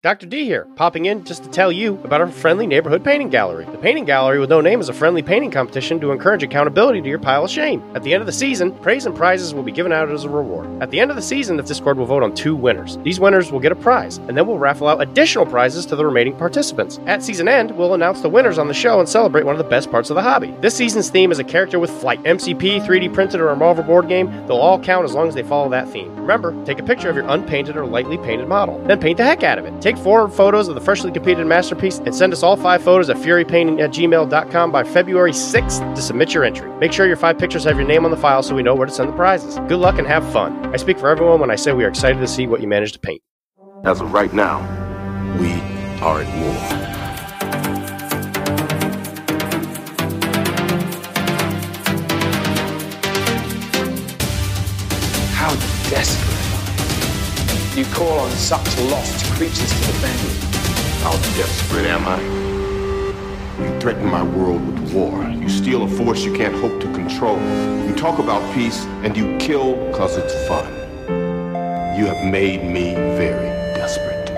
Dr. D here, popping in just to tell you about our friendly neighborhood painting gallery. The painting gallery with no name is a friendly painting competition to encourage accountability to your pile of shame. At the end of the season, praise and prizes will be given out as a reward. At the end of the season, the Discord will vote on two winners. These winners will get a prize, and then we'll raffle out additional prizes to the remaining participants. At season end, we'll announce the winners on the show and celebrate one of the best parts of the hobby. This season's theme is a character with flight. MCP, 3D printed, or a Marvel board game, they'll all count as long as they follow that theme. Remember, take a picture of your unpainted or lightly painted model, then paint the heck out of it. Take four photos of the freshly completed masterpiece and send us all five photos at furypainting at gmail.com by February 6th to submit your entry. Make sure your five pictures have your name on the file so we know where to send the prizes. Good luck and have fun. I speak for everyone when I say we are excited to see what you managed to paint. As of right now, we are at war. How desperate? You call on such lost creatures to defend you. How desperate am I? You threaten my world with war. You steal a force you can't hope to control. You talk about peace and you kill because it's fun. You have made me very desperate.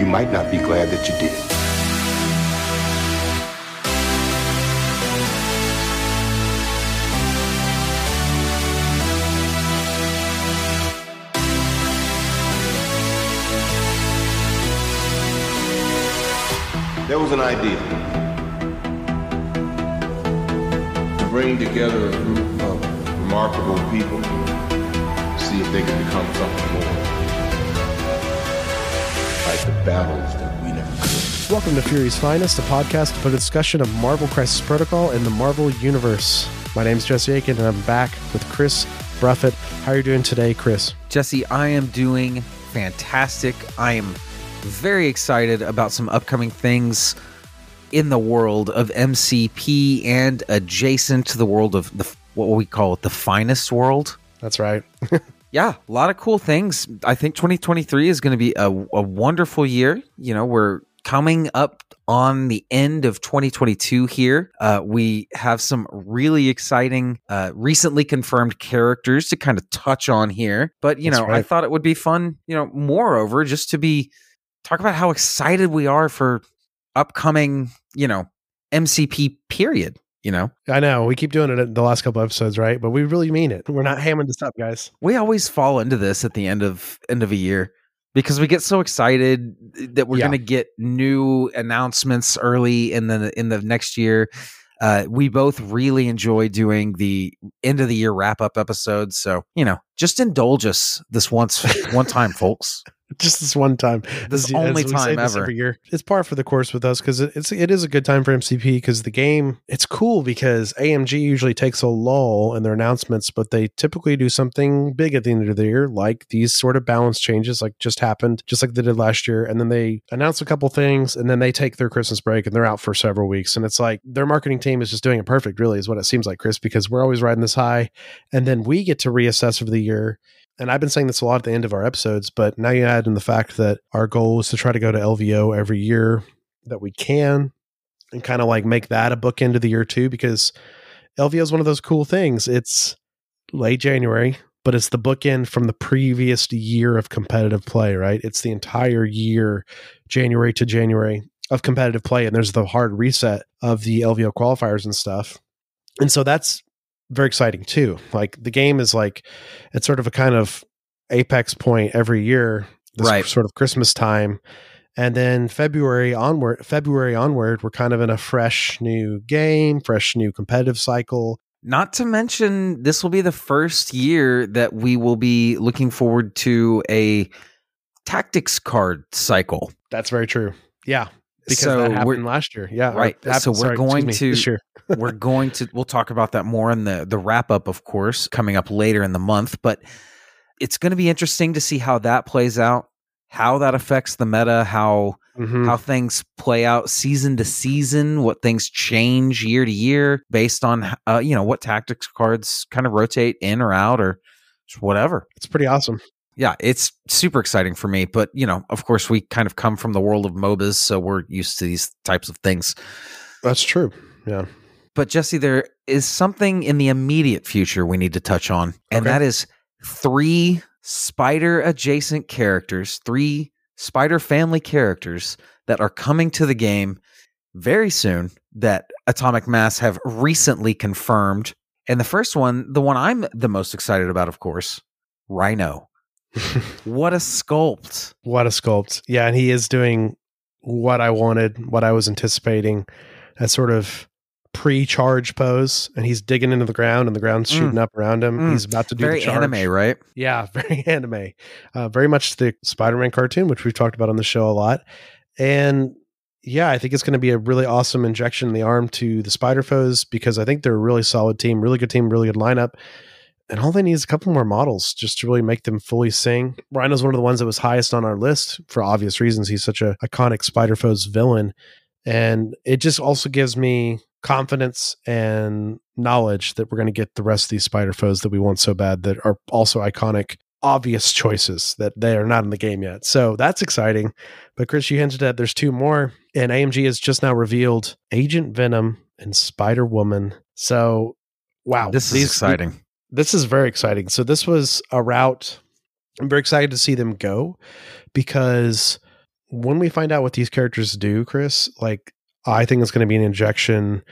You might not be glad that you did. There was an idea to bring together a group of remarkable people, see if they could become something more. Fight the battles that we never could. Welcome to Fury's Finest, a podcast for the discussion of Marvel Crisis Protocol and the Marvel Universe. My name is Jesse Aiken, and I'm back with Chris Bruffett. How are you doing today, Chris? Jesse, I am doing fantastic. I am very excited about some upcoming things in the world of MCP and adjacent to the world of the what we call it the finest world. That's right. Yeah, a lot of cool things. I think 2023 is going to be a, a wonderful year. You know, we're coming up on the end of 2022 here. Uh, we have some really exciting, uh, recently confirmed characters to kind of touch on here. But, you That's know, I thought it would be fun, you know, moreover, just to be talk about how excited we are for upcoming, you know, MCP period. You know, I know we keep doing it in the last couple episodes, right? But we really mean it. We're not hamming this up, guys. we always fall into this at the end of end of a year because we get so excited that we're Yeah. going to get new announcements early in the in the next year. Uh, we both really enjoy doing the end of the year wrap up episodes, so you know, just indulge us this once one time, folks. Just this one time. This As- only as time ever. every year. It's par for the course with us because it, it's it is a good time for MCP because the game it's cool because AMG usually takes a lull in their announcements, but they typically do something big at the end of the year, like these sort of balance changes, like just happened, just like they did last year, and then they announce a couple things, and then they take their Christmas break and they're out for several weeks, and it's like their marketing team is just doing it perfect, really, is what it seems like, Chris, because we're always riding this high, and then we get to reassess over the year and I've been saying this a lot at the end of our episodes, but now you add in the fact that our goal is to try to go to LVO every year that we can and kind of like make that a bookend of the year too, because LVO is one of those cool things. It's late January, but it's the bookend from the previous year of competitive play, right? It's the entire year, January to January of competitive play. And there's the hard reset of the LVO qualifiers and stuff. And so that's very exciting too. Like the game is like it's sort of a kind of apex point every year, this Right. sort of Christmas time. And then February onward, February onward, we're kind of in a fresh new game, fresh new competitive cycle. Not to mention, this will be the first year that we will be looking forward to a tactics card cycle. That's very true. Yeah, because So that we're- happened last year. Yeah, Right. happened- So we're sorry, going me, to- we're going to we'll talk about that more in the the wrap up of course coming up later in the month but it's going to be interesting to see how that plays out how that affects the meta, how Mhm. how things play out season to season, what things change year to year based on uh, you know what tactics cards kind of rotate in or out or whatever. It's pretty awesome. Yeah, it's super exciting for me. But you know, of course, we kind of come from the world of MOBAs, so we're used to these types of things. That's true. Yeah. But Jesse, there is something in the immediate future we need to touch on, and Okay. that is three spider adjacent characters, three spider family characters that are coming to the game very soon that Atomic Mass have recently confirmed. And the first one, the one I'm the most excited about, of course, Rhino. What a sculpt. What a sculpt. Yeah, and he is doing what I wanted, what I was anticipating. That sort of pre-charge pose, and he's digging into the ground, and the ground's Mm. shooting up around him. Mm. He's about to do Very the charge. anime, right? Yeah, very anime. Uh, very much the Spider-Man cartoon, which we've talked about on the show a lot. And yeah, I think it's going to be a really awesome injection in the arm to the Spider Foes because I think they're a really solid team, really good team, really good lineup. And all they need is a couple more models just to really make them fully sing. Rhino's one of the ones that was highest on our list for obvious reasons. He's such a iconic Spider Foes villain. And it just also gives me confidence and knowledge that we're going to get the rest of these Spider Foes that we want so bad that are also iconic, obvious choices that they are not in the game yet. So that's exciting. But Chris, you hinted at there's two more, and AMG has just now revealed Agent Venom and Spider Woman. So wow, This is these- exciting. This is very exciting. So this was a route I'm very excited to see them go because when we find out what these characters do, Chris, like I think it's going to be an injection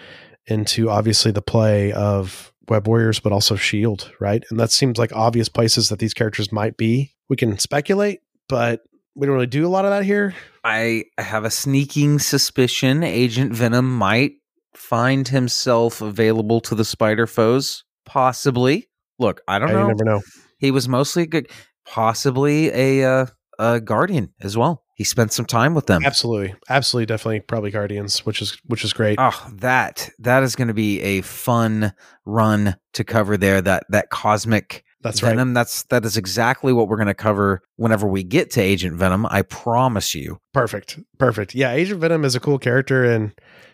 into obviously the play of Web Warriors, but also Shield, right? And that seems like obvious places that these characters might be. We can speculate, but we don't really do a lot of that here. I have a sneaking suspicion Agent Venom might find himself available to the spider foes. Possibly. Look, I don't you know. never know. He was mostly a good, possibly a uh, a guardian as well. He spent some time with them. Absolutely, absolutely, definitely, probably Guardians, which is which is great. Oh, that that is going to be a fun run to cover there. That that cosmic That's right. Venom. That's that is exactly what we're going to cover whenever we get to Agent Venom. I promise you. Perfect, perfect. Yeah, Agent Venom is a cool character, and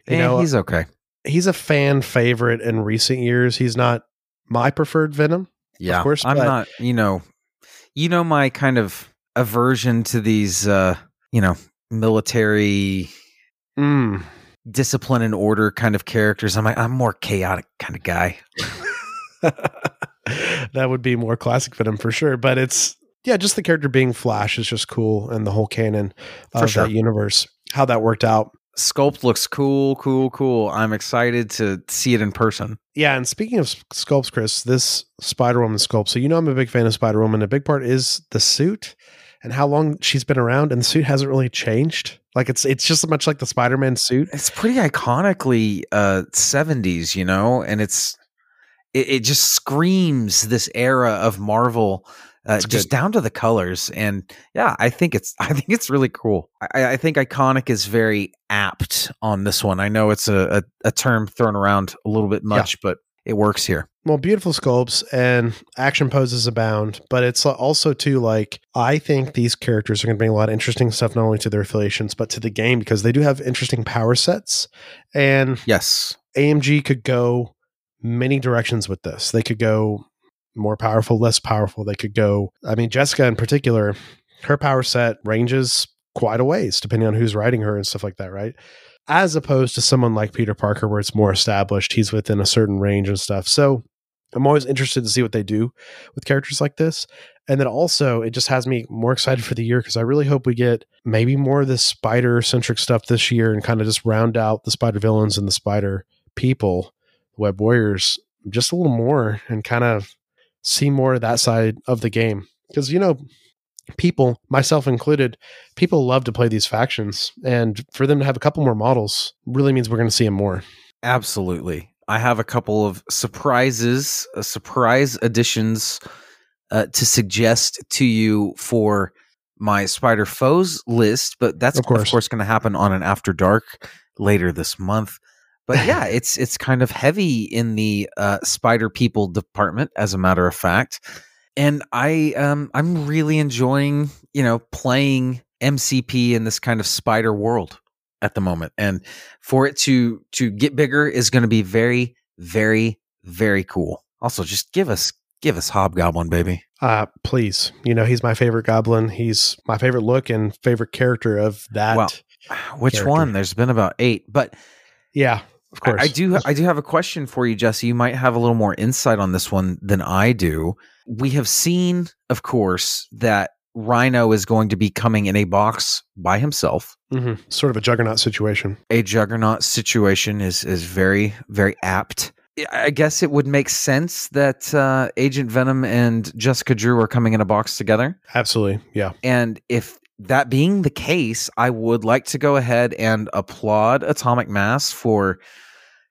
you Eh, know he's okay. he's a fan favorite in recent years. He's not my preferred Venom. Yeah, of course, I'm but- not. You know, you know my kind of aversion to these. uh You know, military Mm. discipline and order kind of characters. I'm like, I'm more chaotic kind of guy. that would be more classic Venom for sure. But it's yeah, just the character being Flash is just cool, and the whole canon of sure. that universe, how that worked out. Sculpt looks cool, cool, cool. I'm excited to see it in person. Yeah, and speaking of sculpts, Chris, this Spider Woman sculpt. So you know I'm a big fan of Spider Woman. A big part is the suit and how long she's been around, and the suit hasn't really changed. Like it's it's just much like the Spider Man suit. It's pretty iconically uh 70s, you know, and it's it, it just screams this era of Marvel. Uh, just down to the colors and yeah i think it's i think it's really cool. I, I think iconic is very apt on this one. I know it's a, a, a term thrown around a little bit much but it works here. Well, beautiful sculpts and action poses abound, but it's also too like I think these characters are going to bring a lot of interesting stuff not only to their affiliations but to the game because they do have interesting power sets, and yes. AMG could go many directions with this. They could go more powerful, less powerful. They could go. I mean, Jessica in particular, her power set ranges quite a ways depending on who's writing her and stuff like that, right? As opposed to someone like Peter Parker, where it's more established, he's within a certain range and stuff. So I'm always interested to see what they do with characters like this. And then also, it just has me more excited for the year because I really hope we get maybe more of this spider centric stuff this year and kind of just round out the spider villains and the spider people, the web warriors, just a little more and kind of see more of that side of the game. Because, you know, people, myself included, people love to play these factions. And for them to have a couple more models really means we're going to see them more. Absolutely. I have a couple of surprises, uh, surprise additions uh, to suggest to you for my Spider Foes list, but that's Of of course. course, going to happen on an After Dark later this month. But yeah, it's it's kind of heavy in the uh, Spider People department, as a matter of fact. and I um I'm really enjoying you know playing MCP in this kind of spider world at the moment, and for it to to get bigger is going to be very very very cool. Also, just give us give us Hobgoblin, baby. Uh, please. You know, he's my favorite goblin. He's my favorite look and favorite character of that. Well, Which character. one? There's been about eight, but yeah, of course. I, I do. I do have a question for you, Jesse. You might have a little more insight on this one than I do. We have seen, of course, that Rhino is going to be coming in a box by himself. Mhm. Sort of a juggernaut situation. A juggernaut situation is is very very apt. I guess it would make sense that uh, Agent Venom and Jessica Drew are coming in a box together. Absolutely. Yeah. And if that being the case, I would like to go ahead and applaud Atomic Mass for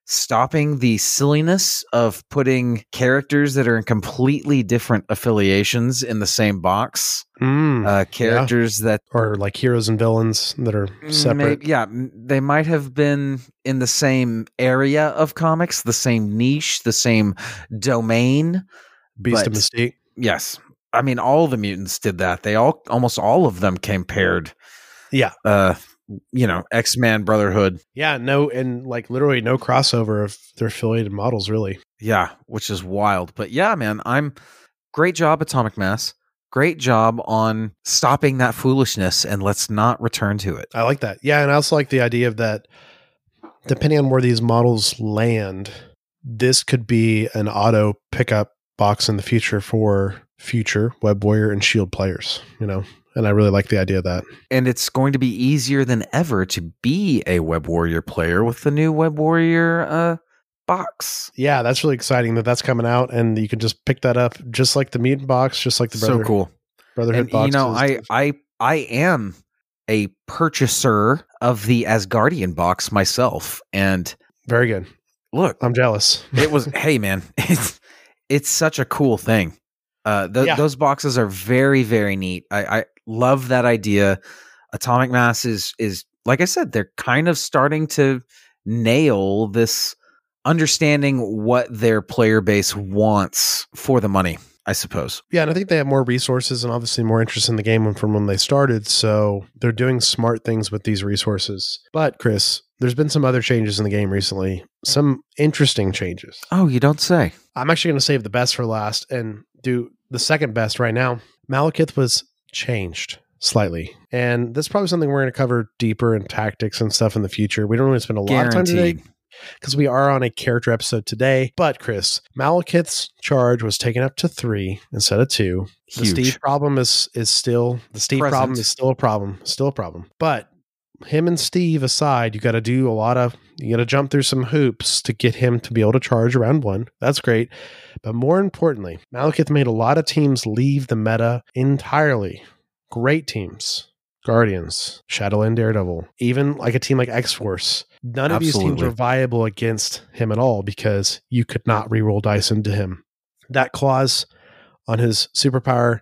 stopping the silliness of putting characters that are in completely different affiliations in the same box. Mm. Uh, characters that are like heroes and villains that are separate. May, yeah, they might have been in the same area of comics, the same niche, the same domain. Beast of Mystique. Yes. I mean, all the mutants did that. They all, almost all of them came paired. Yeah. Uh, you know, X Man Brotherhood. Yeah. No, and like literally no crossover of their affiliated models, really. Yeah, which is wild. But yeah, man, I'm great job, Atomic Mass. Great job on stopping that foolishness and let's not return to it. I like that. Yeah. And I also like the idea of that, depending on where these models land, this could be an auto pickup box in the future for future Web Warrior and Shield players, you know? And I really like the idea of that. And it's going to be easier than ever to be a Web Warrior player with the new Web Warrior uh, box. Yeah, that's really exciting that that's coming out, and you can just pick that up, just like the mutant box, just like the brother, so cool. Brotherhood And box. you know, I I I am a purchaser of the Asgardian box myself, and very good. look, I'm jealous. it was hey man, it's it's such a cool thing. Uh, th- Yeah. those boxes are very very neat. I, I love that idea. Atomic Mass is is like I said, they're kind of starting to nail this understanding what their player base wants for the money. I suppose. Yeah, and I think they have more resources and obviously more interest in the game from when they started. So they're doing smart things with these resources. But Chris, there's been some other changes in the game recently. Some interesting changes. Oh, you don't say. I'm actually going to save the best for last and do the second best right now. Malekith was changed slightly. And that's probably something we're going to cover deeper in tactics and stuff in the future. We don't really spend a lot of time today because we are on a character episode today. But Chris, Malekith's charge was taken up to three instead of two. The Huge. Steve problem is is still the Steve Present. problem is still a problem, still a problem. But him and Steve aside, you got to do a lot of you got to jump through some hoops to get him to be able to charge around one. That's great. But more importantly, Malekith made a lot of teams leave the meta entirely. Great teams. Guardians, Shadowland Daredevil, even like a team like X Force. None of these teams were viable against him at all because you could not reroll dice into him. That clause on his superpower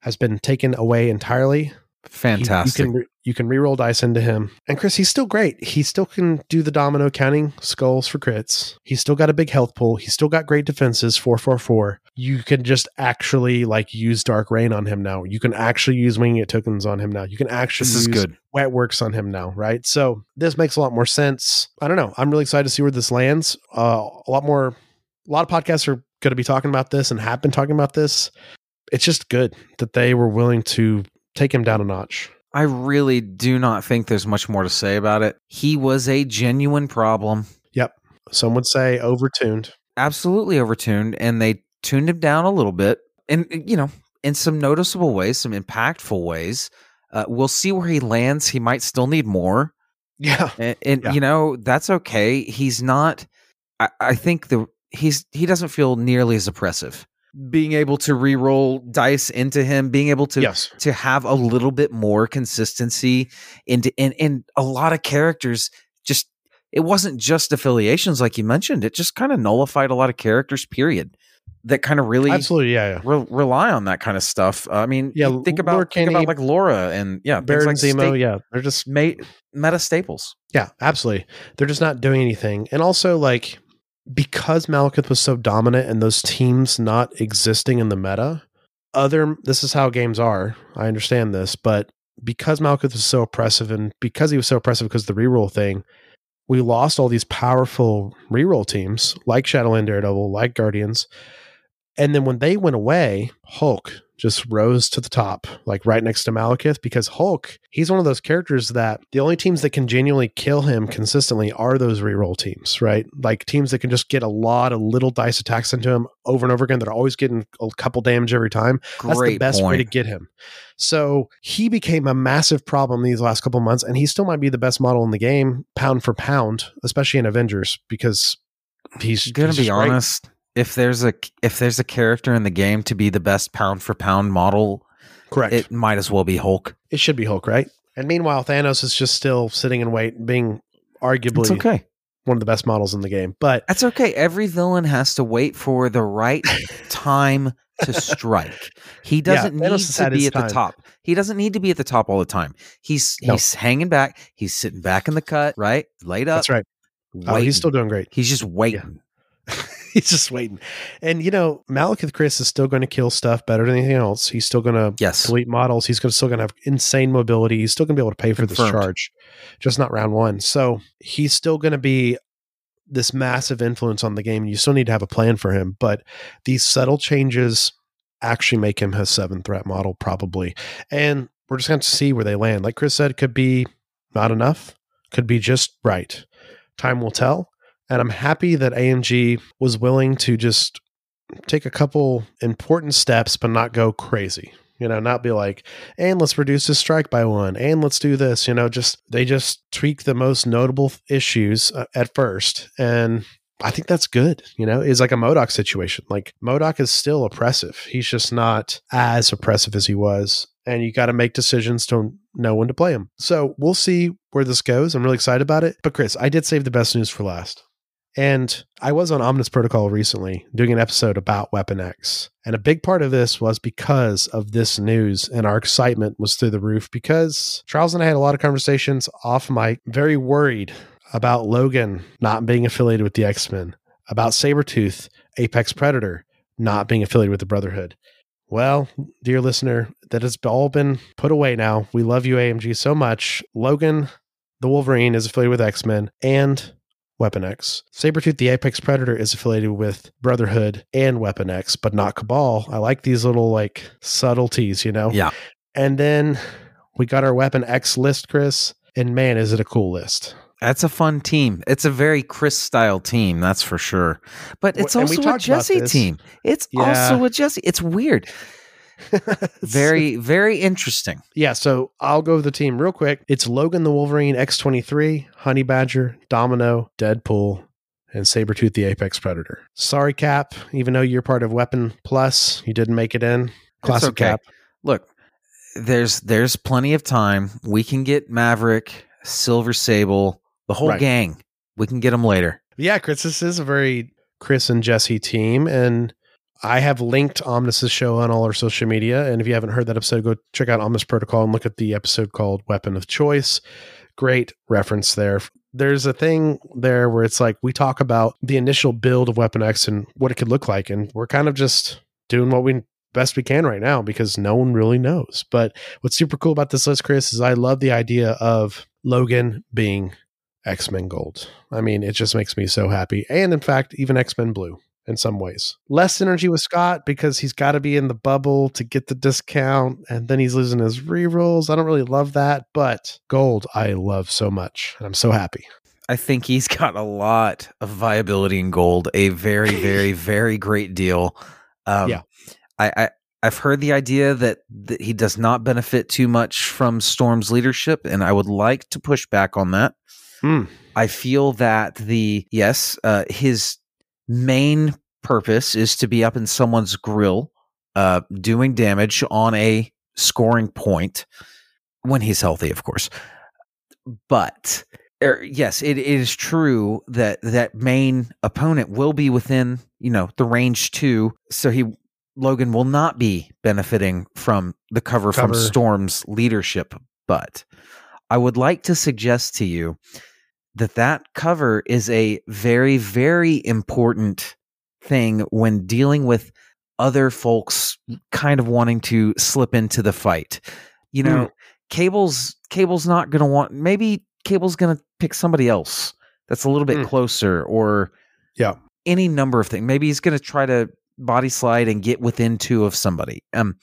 has been taken away entirely. He- Fantastic. you can re- you can reroll dice into him. And Chris, he's still great. He still can do the domino counting skulls for crits. He's still got a big health pool. He's still got great defenses, 444. You can just actually like use Dark Reign on him now. You can actually use Winging It tokens on him now. You can actually this is use good. Wet Works on him now, right? So this makes a lot more sense. I don't know. I'm really excited to see where this lands. Uh, a lot more, a lot of podcasts are going to be talking about this and have been talking about this. It's just good that they were willing to take him down a notch. I really do not think there's much more to say about it. He was a genuine problem, Yep. Some would say overtuned. absolutely overtuned, and they tuned him down a little bit. And, you know, in some noticeable ways, some impactful ways. Uh, we'll see where he lands. He might still need more. Yeah. And, and Yeah. you know, that's okay. He's not, I, I think the, he's, he doesn't feel nearly as oppressive. Being able to re-roll dice into him, being able to yes. to have a little bit more consistency into in in a lot of characters just it wasn't just affiliations like you mentioned it just kind of nullified a lot of characters period that kind of really Absolutely. Yeah. Yeah. re- rely on that kind of stuff uh, i mean Yeah, think about think about like laura and yeah Baron like Zemo. sta- yeah. They're just, ma- meta staples yeah, absolutely. They're just not doing anything. And also, like, because Malekith was so dominant and those teams not existing in the meta, other this is how games are. I understand this, but because Malekith was so oppressive and because he was so oppressive because of the reroll thing, we lost all these powerful reroll teams like Shadowland Daredevil, like Guardians. And then when they went away, Hulk just rose to the top, like right next to Malekith, because Hulk, he's one of those characters that the only teams that can genuinely kill him consistently are those reroll teams, right? Like teams that can just get a lot of little dice attacks into him over and over again that are always getting a couple damage every time. That's the Great best way to get him. So he became a massive problem these last couple months, and he still might be the best model in the game, pound for pound, especially in Avengers, because he's gonna be great. If there's a if there's a character in the game to be the best pound for pound model, Correct. it might as well be Hulk. It should be Hulk, right? And meanwhile, Thanos is just still sitting in wait, being arguably It's okay. one of the best models in the game. But That's okay. Every villain has to wait for the right time to strike. He doesn't Thanos need to be at the top. He doesn't need to be at the top all the time. He's No. he's hanging back. He's sitting back in the cut, right? Laid up. that's right. Oh, he's still doing great. He's just waiting. he's just waiting. And you know, Malekith Chris is still going to kill stuff better than anything else. He's still going to Yes. delete models. He's gonna, still going to have insane mobility. He's still going to be able to pay for this charge, just not round one. So he's still going to be this massive influence on the game. You still need to have a plan for him, but these subtle changes actually make him a seven threat model, probably. And we're just going to see where they land. Like Chris said, could be not enough, could be just right. Time will tell. And I'm happy that AMG was willing to just take a couple important steps, but not go crazy. You know, not be like, and let's reduce the strike by one, and let's do this. You know, just they just tweak the most notable issues uh, at first, and I think that's good. You know, it's like a MODOK situation. Like MODOK is still oppressive. He's just not as oppressive as he was, and you got to make decisions to know when to play him. So we'll see where this goes. I'm really excited about it. But Chris, I did save the best news for last. And I was on Omnis Protocol recently doing an episode about Weapon X. And a big part of this was because of this news, and our excitement was through the roof because Charles and I had a lot of conversations off mic, very worried about Logan not being affiliated with the X Men, about Sabretooth, Apex Predator, not being affiliated with the Brotherhood. Well, dear listener, that has all been put away now. We love you, AMG, so much. Logan, the Wolverine, is affiliated with X Men and Weapon X. Sabretooth, the Apex Predator, is affiliated with Brotherhood and Weapon X, but not Cabal. I like these little like subtleties, you know? Yeah. And then we got our Weapon X list, Chris, and man, is it a cool list. That's a fun team. It's a very Chris style team, that's for sure. But it's Well, and we also a Jesse team. It's Yeah. also a Jesse. It's weird. Very, very interesting. Yeah, so I'll go with the team real quick. It's Logan the Wolverine X23, Honey Badger, Domino, Deadpool, and Sabretooth the Apex Predator. Sorry, Cap, even though you're part of Weapon Plus, you didn't make it in. Classic okay. Cap. Look, there's there's plenty of time. We can get Maverick, Silver Sable, the whole Right. gang. We can get them later. Yeah, Chris, this is a very Chris and Jesse team, and I have linked Omnis's show on all our social media. And if you haven't heard that episode, go check out Omnis Protocol and look at the episode called Weapon of Choice. Great reference there. There's a thing there where it's like we talk about the initial build of Weapon X and what it could look like, and we're kind of just doing what we best we can right now because no one really knows. But what's super cool about this list, Chris, is I love the idea of Logan being X Men Gold. I mean, it just makes me so happy. And in fact, even X Men Blue in some ways. Less synergy with Scott because he's got to be in the bubble to get the discount, and then he's losing his rerolls. I don't really love that, but Gold, I love so much. And I'm so happy. I think he's got a lot of viability in gold. A very, very, very great deal. Um, Yeah. I, I I've heard the idea that, that he does not benefit too much from Storm's leadership, and I would like to push back on that. Hmm. I feel that the yes, uh, his main purpose is to be up in someone's grill, uh, doing damage on a scoring point when he's healthy, of course. But er, yes, it, it is true that that main opponent will be within you know the range too, so he Logan will not be benefiting from the cover, from Storm's leadership. But I would like to suggest to you that that cover is a very very important thing when dealing with other folks kind of wanting to slip into the fight. You know, Mm. Cable's Cable's not going to want maybe Cable's going to pick somebody else that's a little bit Mm. closer or Yeah. any number of things. Maybe he's going to try to body slide and get within two of somebody. Um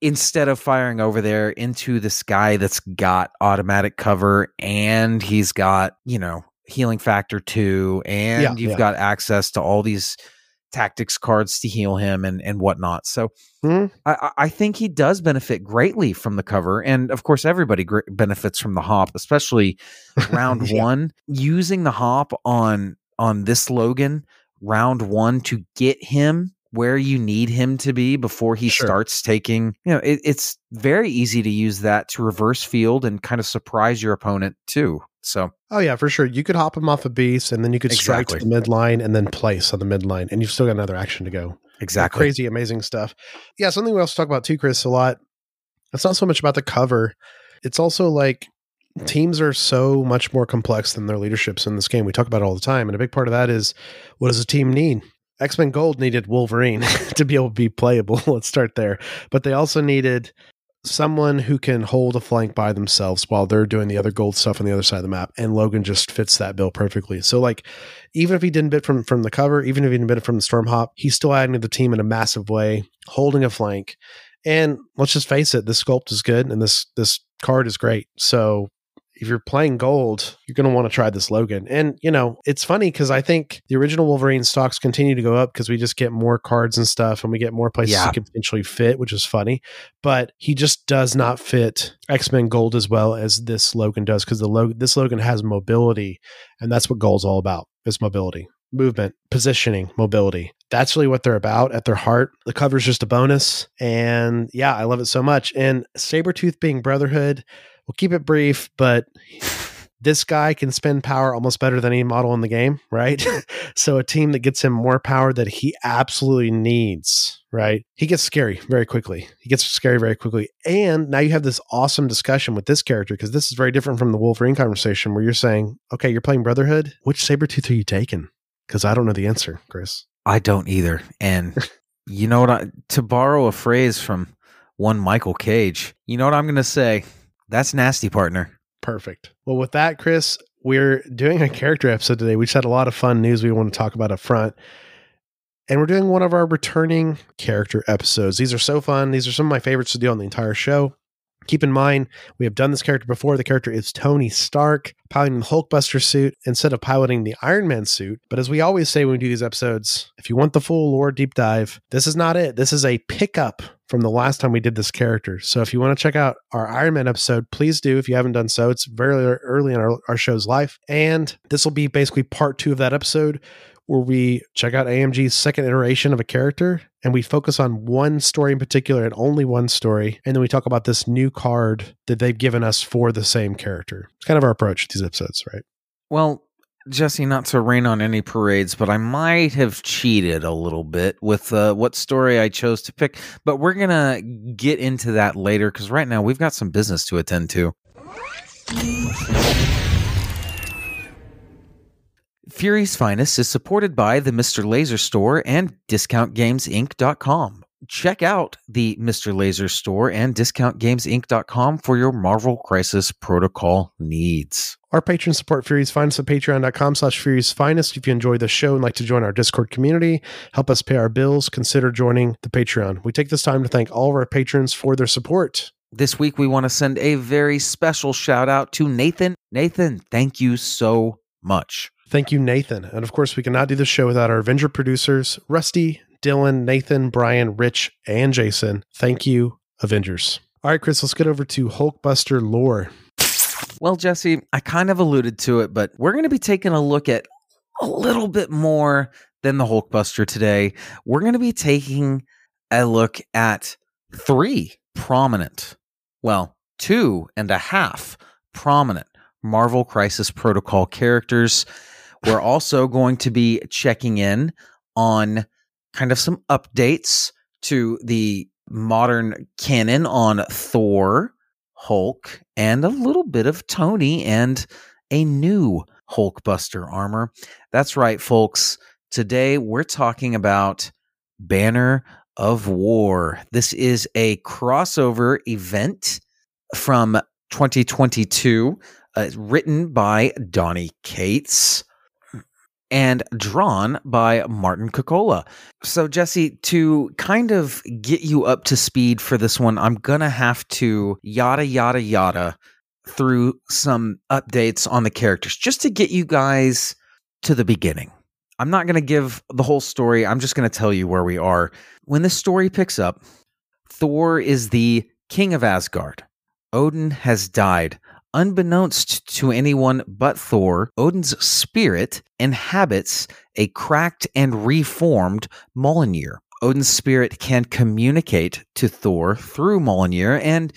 instead of firing over there into this guy that's got automatic cover and he's got, you know, healing factor 2 and Yeah, you've yeah. got access to all these tactics cards to heal him and and whatnot. So. Hmm? I, I- I think he does benefit greatly from the cover, and of course, everybody gr- benefits from the hop, especially round Yeah. one. Using the hop on on this Logan round one to get him where you need him to be before he Sure. starts taking. You know, it, it's very easy to use that to reverse field and kind of surprise your opponent too. So Oh yeah, for sure. You could hop him off a beast, and then you could strike to the midline, and then place on the midline, and you've still got another action to go. exactly, crazy, amazing stuff. Yeah, something we also talk about too, Chris, a lot. It's not so much about the cover. It's also like teams are so much more complex than their leaderships in this game. We talk about it all the time, and a big part of that is what does a team need? X Men Gold needed Wolverine to be able to be playable. Let's start there. But they also needed someone who can hold a flank by themselves while they're doing the other gold stuff on the other side of the map. And Logan just fits that bill perfectly. So like even if he didn't bit from from the cover, even if he didn't bit from the storm hop, he's still adding to the team in a massive way, holding a flank. And let's just face it, this sculpt is good and this this card is great. So if you're playing gold, you're going to want to try this Logan. And, you know, it's funny because I think the original Wolverine stocks continue to go up because we just get more cards and stuff and we get more places Yeah. he potentially fit, which is funny. But he just does not fit X Men Gold as well as this Logan does because the Lo- this Logan has mobility. And that's what Gold's all about is mobility, movement, positioning, mobility. That's really what they're about at their heart. The cover's just a bonus. And yeah, I love it so much. And Sabretooth being Brotherhood, we'll keep it brief, but this guy can spend power almost better than any model in the game, right? so a team that gets him more power that he absolutely needs, right? He gets scary very quickly. He gets scary very quickly. And now you have this awesome discussion with this character because this is very different from the Wolverine conversation where you're saying, okay, you're playing Brotherhood. Which Sabretooth are you taking? Because I don't know the answer, Chris. I don't either. And you know what? I, to borrow a phrase from one Michael Cage, you know what I'm going to say? That's nasty, partner. Perfect. Well, with that, Chris, we're doing a character episode today. We just had a lot of fun news we want to talk about up front. And we're doing one of our returning character episodes. These are so fun. These are some of my favorites to do on the entire show. Keep in mind, we have done this character before. The character is Tony Stark, piloting the Hulkbuster suit instead of piloting the Iron Man suit. But as we always say when we do these episodes, if you want the full lore deep dive, this is not it. This is a pickup from the last time we did this character. So if you want to check out our Iron Man episode, please do if you haven't done so. It's very early in our, our show's life. And this will be basically part two of that episode where we check out AMG's second iteration of a character and we focus on one story in particular and only one story. And then we talk about this new card that they've given us for the same character. It's kind of our approach to these episodes, right? Well, Jesse, not to rain on any parades, but I might have cheated a little bit with uh, what story I chose to pick. But we're going to get into that later because right now we've got some business to attend to. Fury's Finest is supported by the Mr. Laser Store and DiscountGamesInc.com. Check out the Mr. Laser Store and DiscountGamesInc.com for your Marvel Crisis Protocol needs. Our patrons support Fury's Finest at patreon.com slash Fury's Finest. If you enjoy the show and like to join our Discord community, help us pay our bills, consider joining the Patreon. We take this time to thank all of our patrons for their support. This week, we want to send a very special shout out to Nathan. Nathan, thank you so much. Thank you, Nathan. And of course, we cannot do the show without our Avenger producers, Rusty, Dylan, Nathan, Brian, Rich, and Jason. Thank you, Avengers. All right, Chris, let's get over to Hulkbuster lore. Well, Jesse, I kind of alluded to it, but we're going to be taking a look at a little bit more than the Hulkbuster today. We're going to be taking a look at three prominent, well, two and a half prominent Marvel Crisis Protocol characters. We're also going to be checking in on kind of some updates to the modern canon on Thor, Hulk, and a little bit of Tony and a new Hulkbuster armor. That's right, folks. Today we're talking about Banner of War. This is a crossover event from 2022, uh, written by Donny Cates and drawn by Martin Coccolo. So, Jesse, to kind of get you up to speed for this one, I'm going to have to yada, yada, yada through some updates on the characters just to get you guys to the beginning. I'm not going to give the whole story. I'm just going to tell you where we are. When this story picks up, Thor is the king of Asgard. Odin has died. Unbeknownst to anyone but Thor, Odin's spirit inhabits a cracked and reformed Mjolnir. Odin's spirit can communicate to Thor through Mjolnir and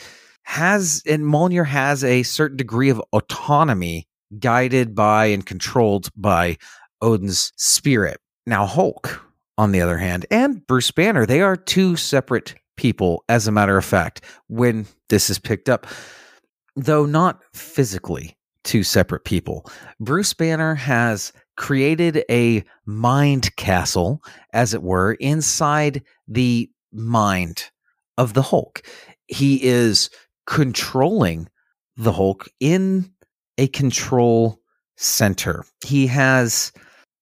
has and Mjolnir has a certain degree of autonomy guided by and controlled by Odin's spirit. Now Hulk, on the other hand, and Bruce Banner, they are two separate people as a matter of fact when this is picked up though not physically two separate people. Bruce Banner has created a mind castle, as it were, inside the mind of the Hulk. He is controlling the Hulk in a control center. He has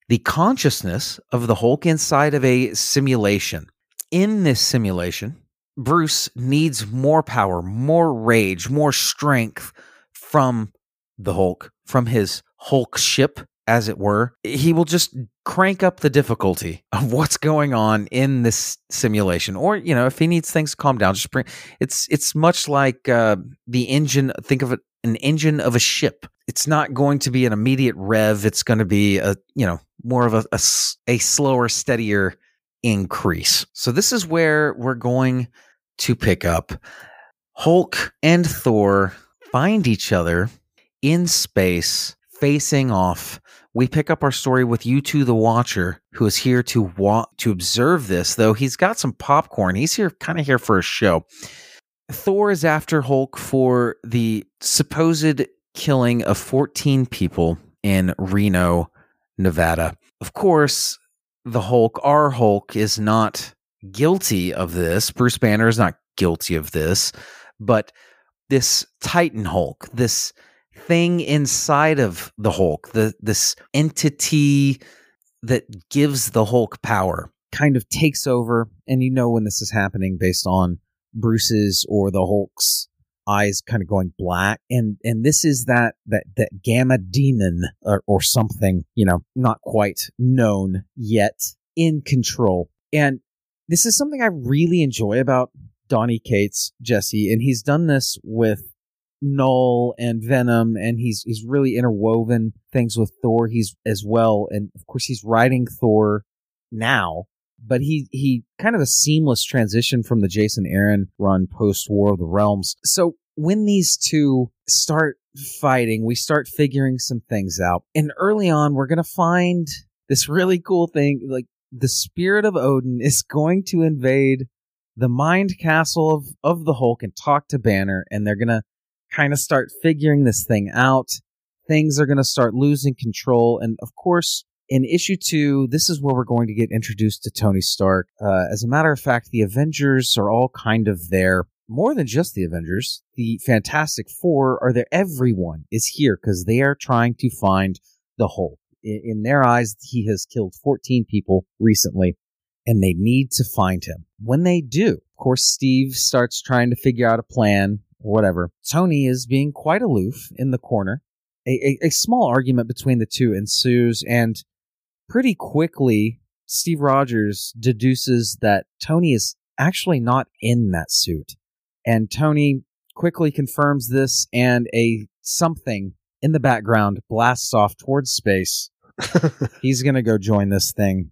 the consciousness of the Hulk inside of a simulation. In this simulation, Bruce needs more power, more rage, more strength from the Hulk, from his Hulk ship, as it were. He will just crank up the difficulty of what's going on in this simulation. Or, you know, if he needs things to calm down, just bring it's it's much like uh, the engine. Think of it an engine of a ship. It's not going to be an immediate rev. It's going to be a, you know, more of a, a, a slower, steadier increase. So this is where we're going to pick up. Hulk and Thor find each other in space, facing off. We pick up our story with Uatu the Watcher, who is here to wa- to observe this, though he's got some popcorn. He's here kind of here for a show. Thor is after Hulk for the supposed killing of 14 people in Reno, Nevada. Of course, the Hulk, our Hulk, is not guilty of this. Bruce Banner is not guilty of this, but this Titan Hulk, this thing inside of the Hulk, the this entity that gives the Hulk power kind of takes over and you know when this is happening based on Bruce's or the Hulk's eyes kind of going black and and this is that that that gamma demon or, or something you know not quite known yet in control and this is something I really enjoy about Donny Cates, Jesse, and he's done this with Knull and Venom, and he's he's really interwoven things with Thor. He's as well, and of course he's writing Thor now, but he he kind of a seamless transition from the Jason Aaron run post War of the Realms. So when these two start fighting, we start figuring some things out, and early on we're gonna find this really cool thing, like the spirit of Odin is going to invade the mind castle of, of the Hulk and talk to Banner, and they're going to kind of start figuring this thing out. Things are going to start losing control. And of course, in issue two, this is where we're going to get introduced to Tony Stark. Uh, as a matter of fact, the Avengers are all kind of there. More than just the Avengers, the Fantastic Four are there. Everyone is here because they are trying to find the Hulk in their eyes, he has killed 14 people recently, and they need to find him. When they do, of course, Steve starts trying to figure out a plan or whatever. Tony is being quite aloof in the corner. A, a, a small argument between the two ensues, and pretty quickly, Steve Rogers deduces that Tony is actually not in that suit. And Tony quickly confirms this, and a something in the background blasts off towards space he's going to go join this thing.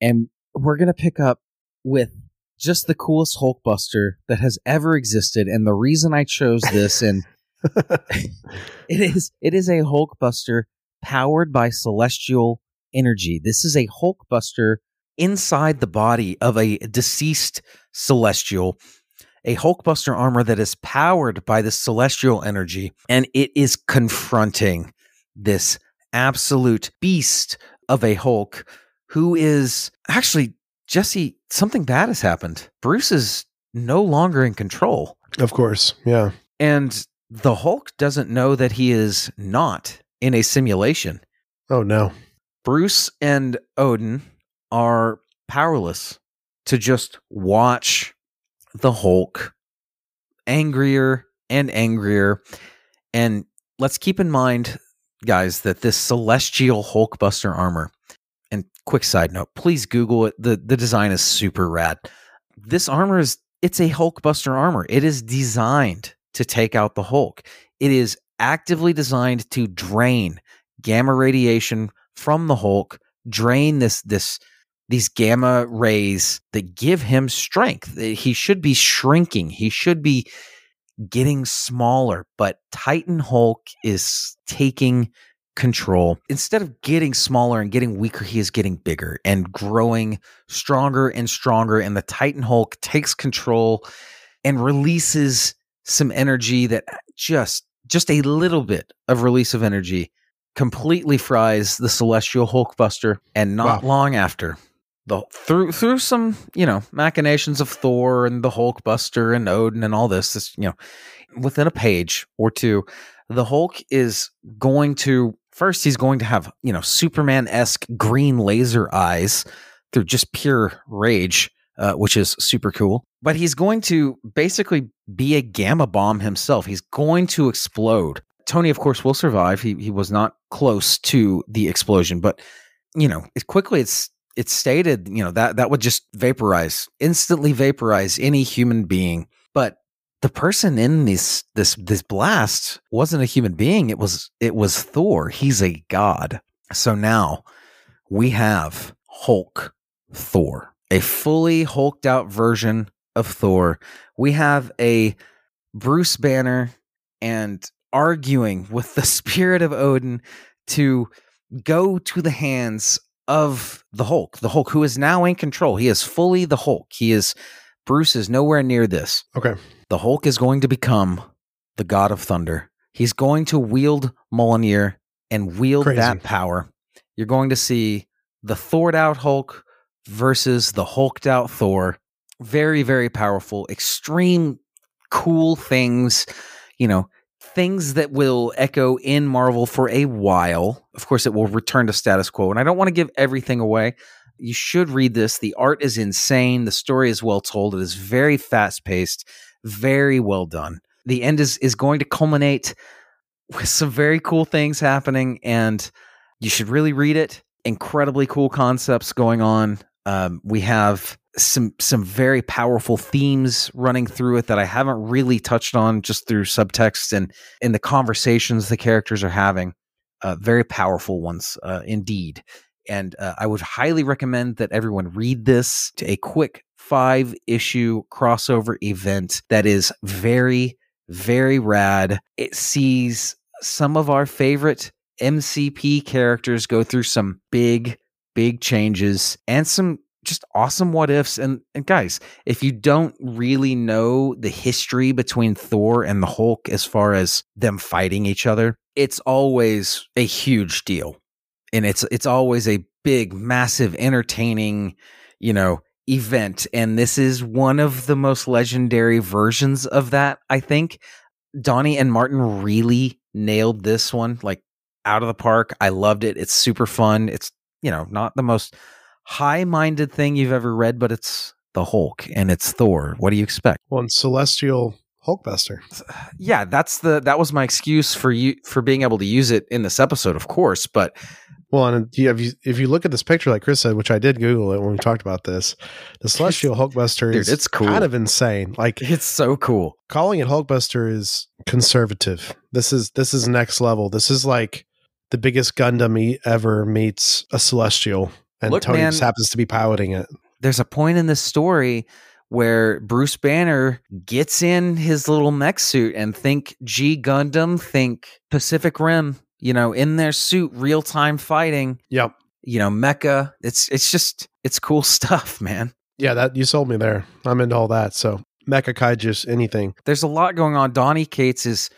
And we're going to pick up with just the coolest Hulkbuster that has ever existed. And the reason I chose this and it is it is a Hulkbuster powered by celestial energy. This is a Hulkbuster inside the body of a deceased celestial. A Hulkbuster armor that is powered by the celestial energy, and it is confronting this absolute beast of a Hulk who is actually Jesse something bad has happened. Bruce is no longer in control. Of course. Yeah. And the Hulk doesn't know that he is not in a simulation. Oh, no. Bruce and Odin are powerless to just watch the Hulk angrier and angrier. And let's keep in mind, guys, that this celestial Hulkbuster armor, and quick side note, please Google it. The the design is super rad. This armor is it's a Hulkbuster armor. It is designed to take out the Hulk. It is actively designed to drain gamma radiation from the Hulk, drain this this these gamma rays that give him strength. He should be shrinking. He should be getting smaller, but Titan Hulk is taking control. Instead of getting smaller and getting weaker, he is getting bigger and growing stronger and stronger. And the Titan Hulk takes control and releases some energy that just just a little bit of release of energy completely fries the celestial hulkbuster and not Wow. long after the through through some you know machinations of thor and the hulkbuster and odin and all this this you know within a page or two the hulk is going to first he's going to have you know superman-esque green laser eyes through just pure rage uh, which is super cool. But he's going to basically be a gamma bomb himself. He's going to explode. Tony of course will survive. He, he was not close to the explosion but you know it quickly it's it's stated you know that that would just vaporize instantly vaporize any human being. But the person in this this this blast wasn't a human being it was it was thor. He's a god. So now we have hulk thor a fully hulked out version of thor. We have a bruce banner and arguing with the spirit of odin to go to the hands of the hulk the hulk who is now in control he is fully the hulk he is bruce is nowhere near this Okay. the Hulk is going to become the God of Thunder. He's going to wield Mjolnir and wield Crazy. that power. You're going to see the Thored out Hulk versus the Hulked out Thor. Very, very powerful, extreme cool things, you know, things that will echo in Marvel for a while. Of course, it will return to status quo. And I don't want to give everything away. You should read this. The art is insane. The story is well told. It is very fast paced, very well done. The end is is going to culminate with some very cool things happening, and you should really read it. Incredibly cool concepts going on. Um, we have some some very powerful themes running through it that I haven't really touched on just through subtext and in the conversations the characters are having. Uh, very powerful ones, uh, indeed. And uh, I would highly recommend that everyone read this to a quick five issue crossover event that is very, very rad. It sees some of our favorite MCP characters go through some big, big changes and some just awesome what ifs. And, and guys, if you don't really know the history between Thor and the Hulk as far as them fighting each other, it's always a huge deal. And it's it's always a big massive entertaining you know event. And this is one of the most legendary versions of that i think. Donny and martin really nailed this one like out of the park. I loved it. It's super fun. It's you know not the most high-minded thing you've ever read but it's the hulk and it's thor what do you expect Well, and Celestial Hulkbuster. yeah that's the that was my excuse for you for being able to use it in this episode of course but Well, and if you if you look at this picture, like Chris said, which I did Google it when we talked about this, the Celestial Hulkbuster Dude, is it's cool. kind of insane. Like it's so cool calling it Hulkbuster is conservative. This is this is next level. This is like the biggest Gundam ever meets a Celestial, and Look, Tony man. just happens to be piloting it. there's a point in this story where Bruce Banner gets in his little mech suit and think G Gundam, think Pacific Rim, you know, in their suit, real time fighting, Yep. you know, mecha. It's it's just it's cool stuff, man. Yeah, that you sold me there. I'm into all that. So Mecha Kaijus, anything. There's a lot going on. Donny Cates is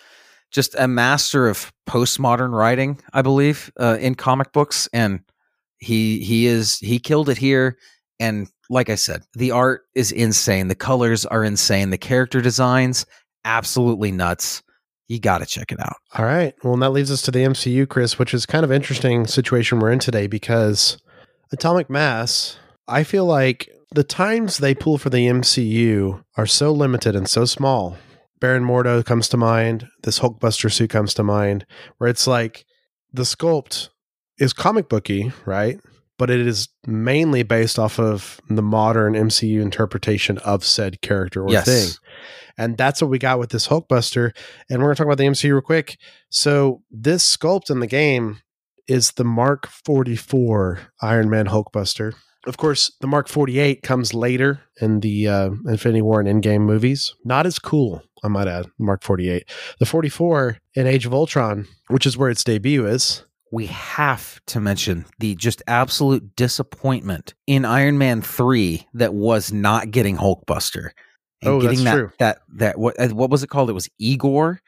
just a master of postmodern writing, I believe, uh, in comic books, and he he is he killed it here. And like I said, the art is insane. The colors are insane. The character designs, absolutely nuts. You got to check it out. All right. Well, and that leads us to the MCU, Chris, which is kind of interesting situation we're in today because Atomic Mass, I feel like the times they pull for the MCU are so limited and so small. Baron Mordo comes to mind. This Hulkbuster suit comes to mind, where it's like the sculpt is comic booky, right? But it is mainly based off of the modern MCU interpretation of said character or Yes. thing. And that's what we got with this Hulkbuster. And we're going to talk about the MCU real quick. So, this sculpt in the game is the Mark 44 Iron Man Hulkbuster. Of course, the Mark 48 comes later in the uh, Infinity War and Endgame movies. Not as cool, I might add, Mark 48. The 44 in Age of Ultron, which is where its debut is. We have to mention the just absolute disappointment in Iron Man 3 that was not getting Hulkbuster. And Oh, getting that's that, true. that that what uh, what was it called? It was Igor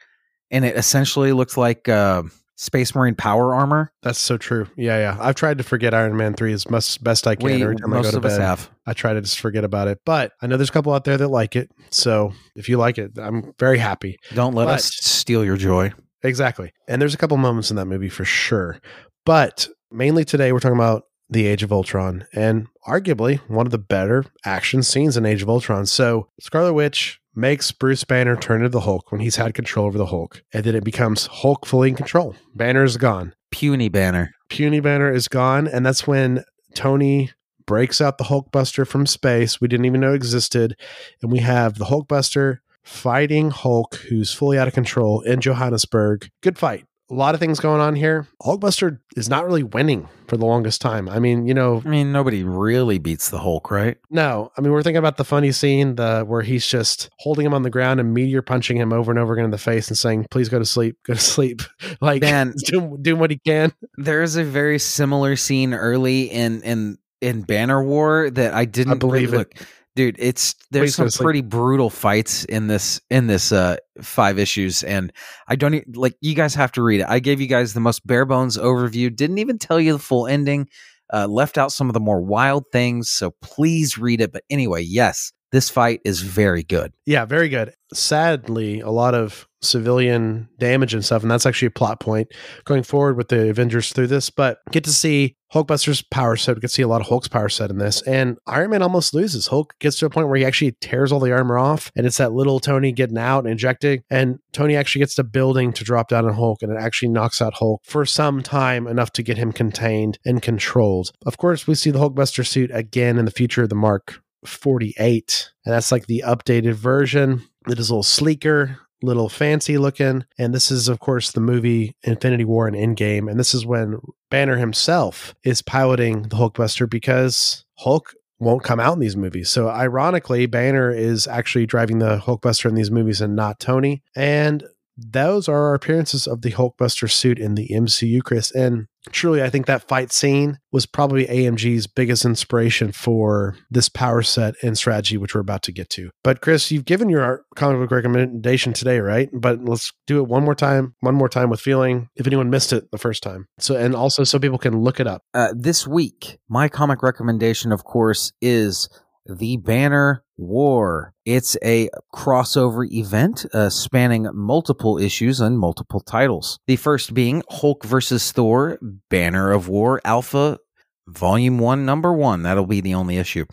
and it essentially looks like uh, Space Marine power armor. That's so true. Yeah, yeah. I've tried to forget Iron Man 3 as much best I can We, every time I go to of us bed. have. I try to just forget about it. But I know there's a couple out there that like it. So if you like it, I'm very happy. Don't let But- us steal your joy. Exactly. And there's a couple moments in that movie for sure. But mainly today, we're talking about the Age of Ultron and arguably one of the better action scenes in Age of Ultron. So Scarlet Witch makes Bruce Banner turn into the Hulk when he's had control over the Hulk. And then it becomes Hulk fully in control. Banner is gone. Puny banner. Puny Banner is gone. And that's when Tony breaks out the Hulkbuster from space. We didn't even know existed. And we have the Hulkbuster fighting Hulk, who's fully out of control in Johannesburg. Good fight. A lot of things going on here. Hulkbuster is not really winning for the longest time. I mean, you know, I mean, nobody really beats the Hulk, right? no. I mean, we're thinking about the funny scene, the where he's just holding him on the ground and meteor punching him over and over again in the face and saying, "Please go to sleep, go to sleep." like, Man. doing, what he can. There is a very similar scene early in in in Banner War that I didn't I believe really it. look. Dude, it's there's some pretty brutal fights in this in this uh five issues, and I don't e- like you guys have to read it. I gave you guys the most bare bones overview, didn't even tell you the full ending, uh, left out some of the more wild things. So please read it. But anyway, yes, this fight is very good. Yeah, very good. Sadly, a lot of civilian damage and stuff, and that's actually a plot point going forward with the Avengers through this. But get to see Hulkbuster's power set. We get to see a lot of Hulk's power set in this, and Iron Man almost loses. Hulk gets to a point where he actually tears all the armor off, and it's that little Tony getting out and injecting, and Tony actually gets to building to drop down on Hulk, and it actually knocks out Hulk for some time enough to get him contained and controlled. Of course, we see the Hulkbuster suit again in the future of the Mark 48. And that's like the updated version. It is a little sleeker, little fancy looking. And this is, of course, the movie Infinity War and Endgame. And this is when Banner himself is piloting the Hulkbuster because Hulk won't come out in these movies. So ironically, Banner is actually driving the Hulkbuster in these movies and not Tony. And those are our appearances of the Hulkbuster suit in the MCU, Chris. And truly, I think that fight scene was probably AMG's biggest inspiration for this power set and strategy, which we're about to get to. But Chris, you've given your comic book recommendation today, right? But let's do it one more time, one more time with feeling. If anyone missed it the first time, so and also so people can look it up. Uh, this week, my comic recommendation, of course, is The Banner War. It's a crossover event uh, spanning multiple issues and multiple titles. The first being Hulk versus Thor, Banner of War Alpha, Volume 1, Number 1. That'll be the only issue.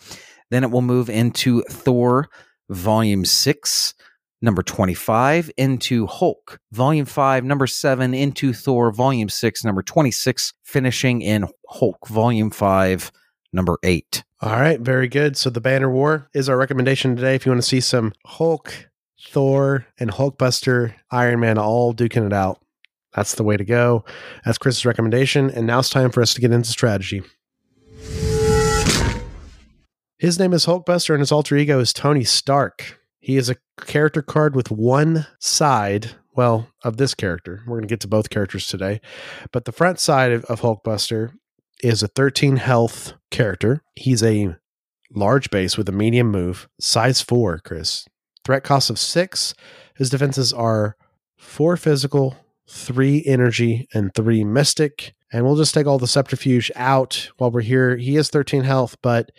Then it will move into Thor, Volume 6. Number 25 into Hulk, Volume 5, Number 7 into Thor, Volume 6, Number 26, finishing in Hulk, Volume 5, Number 8. All right, very good. So the Banner War is our recommendation today. If you want to see some Hulk, Thor, and Hulkbuster, Iron Man all duking it out, that's the way to go. That's Chris's recommendation. And now it's time for us to get into strategy. His name is Hulkbuster, and his alter ego is Tony Stark. He is a character card with one side, well, of this character. We're going to get to both characters today. But the front side of, of Hulkbuster is a 13 health character. He's a large base with a medium move, size four, Chris. Threat cost of six. His defenses are four physical, three energy, and three mystic. And we'll just take all the subterfuge out while we're here. He is 13 health, but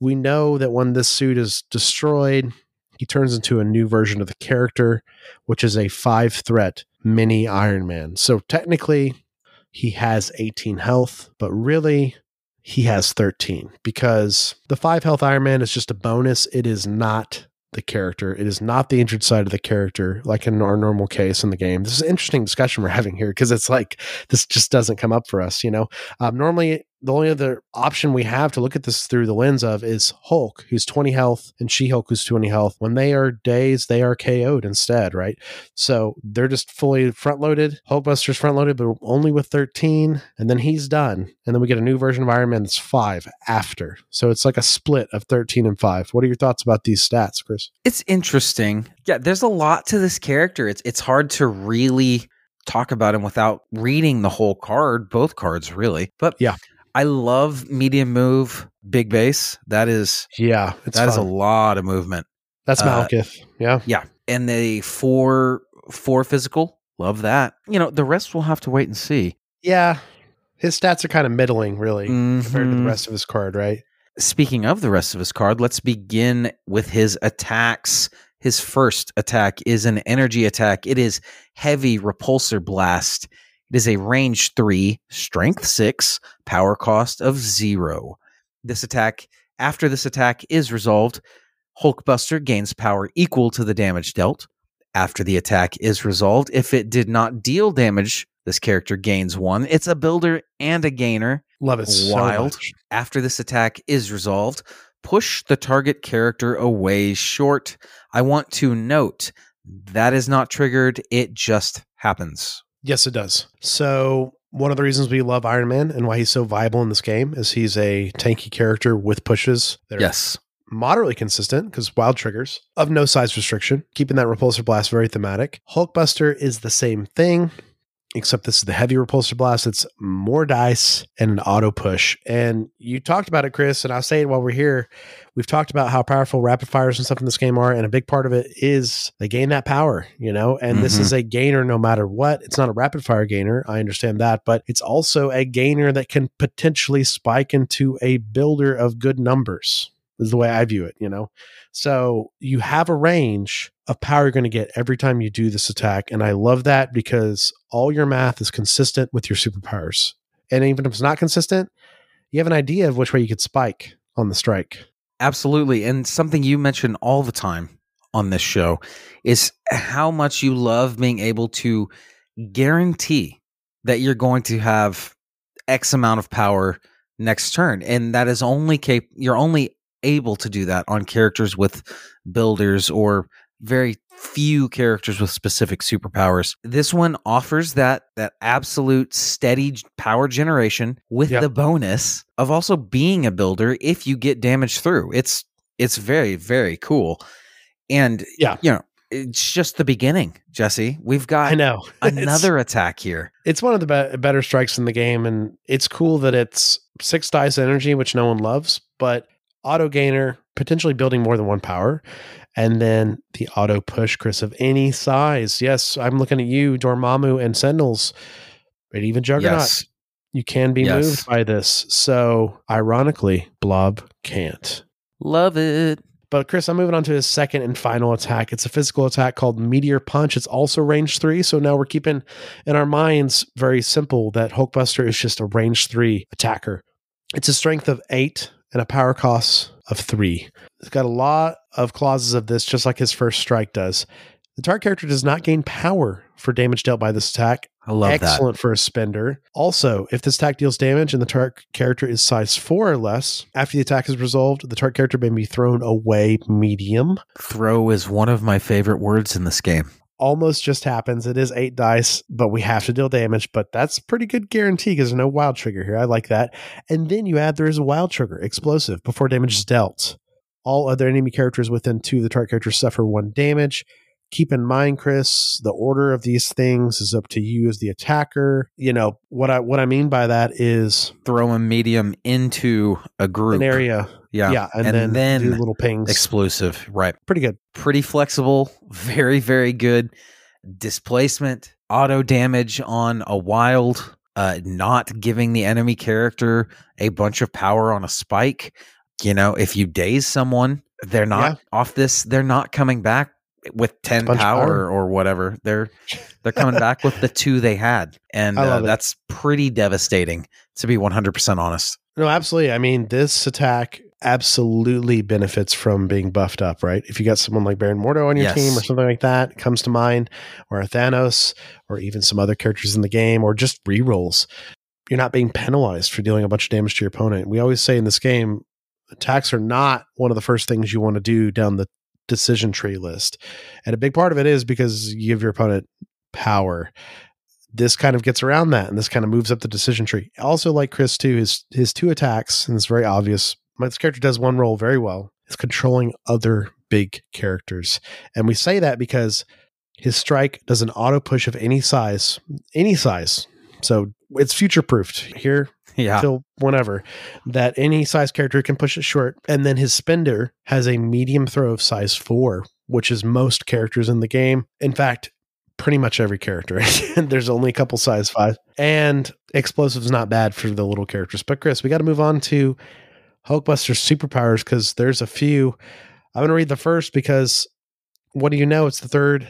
we know that when this suit is destroyed, he turns into a new version of the character, which is a five threat mini Iron Man. So technically, he has 18 health, but really, he has 13 because the five health Iron Man is just a bonus. It is not the character. It is not the injured side of the character, like in our normal case in the game. This is an interesting discussion we're having here because it's like this just doesn't come up for us. You know, um, normally the only other option we have to look at this through the lens of is Hulk, who's 20 health, and She Hulk, who's 20 health. When they are days, they are KO'd instead, right? So they're just fully front loaded. Hulkbuster's front loaded, but only with 13, and then he's done. And then we get a new version of Iron Man that's five after. So it's like a split of 13 and five. What are your thoughts about these stats, Chris? It's interesting. Yeah, there's a lot to this character. It's it's hard to really talk about him without reading the whole card, both cards really. But Yeah. I love medium move, big base. That is Yeah, it's that is a lot of movement. That's uh, yeah. Yeah, and the four four physical, love that. You know, the rest we'll have to wait and see. Yeah. His stats are kind of middling, really, compared to the Mhm. rest of his card, right? Speaking of the rest of his card, let's begin with his attacks. His first attack is an energy attack. It is heavy repulsor blast. It is a range three, strength six, power cost of zero. This attack, after this attack is resolved, Hulkbuster gains power equal to the damage dealt. After the attack is resolved, if it did not deal damage, this character gains one. It's a builder and a gainer Love it. so Wild. much. after this attack is resolved, push the target character away short. I want to note that is not triggered, it just happens. Yes, it does. So one of the reasons we love Iron Man and why he's so viable in this game is he's a tanky character with pushes that are Yes. moderately consistent because wild triggers of no size restriction, keeping that repulsor blast very thematic. Hulkbuster is the same thing, except this is the heavy repulsor blast. It's more dice and an auto push. And you talked about it, Chris, and I'll say it while we're here. We've talked about how powerful rapid fires and stuff in this game are, and a big part of it is they gain that power, you know, and this Mhm. is a gainer no matter what. It's not a rapid fire gainer, I understand that, but it's also a gainer that can potentially spike into a builder of good numbers is the way I view it, you know? So you have a range of power you're going to get every time you do this attack. And I love that because all your math is consistent with your superpowers. And even if it's not consistent, you have an idea of which way you could spike on the strike. Absolutely. And something you mention all the time on this show is how much you love being able to guarantee that you're going to have X amount of power next turn. And that is only cap- you're only able to do that on characters with builders or very few characters with specific superpowers. This one offers that that absolute steady power generation with Yep. the bonus of also being a builder if you get damage through. It's it's very very cool. And Yeah. you know, it's just the beginning, Jesse. We've got I know. Another attack here. it's one of the be- better strikes in the game and it's cool that it's six dice energy which no one loves but auto gainer potentially building more than one power and then the auto push chris of any size yes i'm looking at you dormammu and sentinels and even juggernaut Yes. you can be Yes. moved by this so ironically blob can't Love it. but Chris, I'm moving on to his second and final attack. It's a physical attack called Meteor Punch. It's also range three. So now we're keeping in our minds very simple that Hulkbuster is just a range three attacker. It's a strength of eight and a power cost of three. It's got a lot of clauses of this, just like his first strike does. The target character does not gain power for damage dealt by this attack. I love that. Excellent for a spender. Also, if this attack deals damage and the target character is size four or less, after the attack is resolved, the target character may be thrown away medium. Throw is one of my favorite words in this game. Almost just happens. It is eight dice, but we have to deal damage. But that's pretty good guarantee because there's no wild trigger here. I like that. And then you add there is a wild trigger, explosive, before damage is dealt. All other enemy characters within two of the target characters suffer one damage. Keep in mind, Chris, the order of these things is up to you as the attacker. You know what I what I mean by that is Throw a medium into a group an area, Yeah. yeah, and, And then, then do little pings. Explosive. Right. Pretty good. Pretty flexible. Very, very good. Displacement, auto damage on a wild, uh, not giving the enemy character a bunch of power on a spike. You know, if you daze someone, they're not off this. They're not coming back with ten power, power. or whatever. They're they're coming back with the two they had, and uh, that's pretty devastating. To be one hundred percent honest. No, absolutely. I mean, this attack absolutely benefits from being buffed up, right? If you got someone like Baron Mordo on your Yes. team or something like that, comes to mind, or a Thanos, or even some other characters in the game, or just rerolls, you're not being penalized for dealing a bunch of damage to your opponent. We always say in this game, attacks are not one of the first things you want to do down the decision tree list. And a big part of it is because you give your opponent power. This kind of gets around that and this kind of moves up the decision tree. Also, like Chris, too, his his two attacks, and it's very obvious. This character does one role very well. It's controlling other big characters. And we say that because his strike does an auto push of any size, any size. So it's future proofed here Yeah, till whenever that any size character can push it short. And then his spender has a medium throw of size four, which is most characters in the game. In fact, pretty much every character. There's only a couple size five. And explosives not bad for the little characters. But Chris, we got to move on to Hulkbuster's superpowers because there's a few. I'm going to read the first because what do you know? It's the third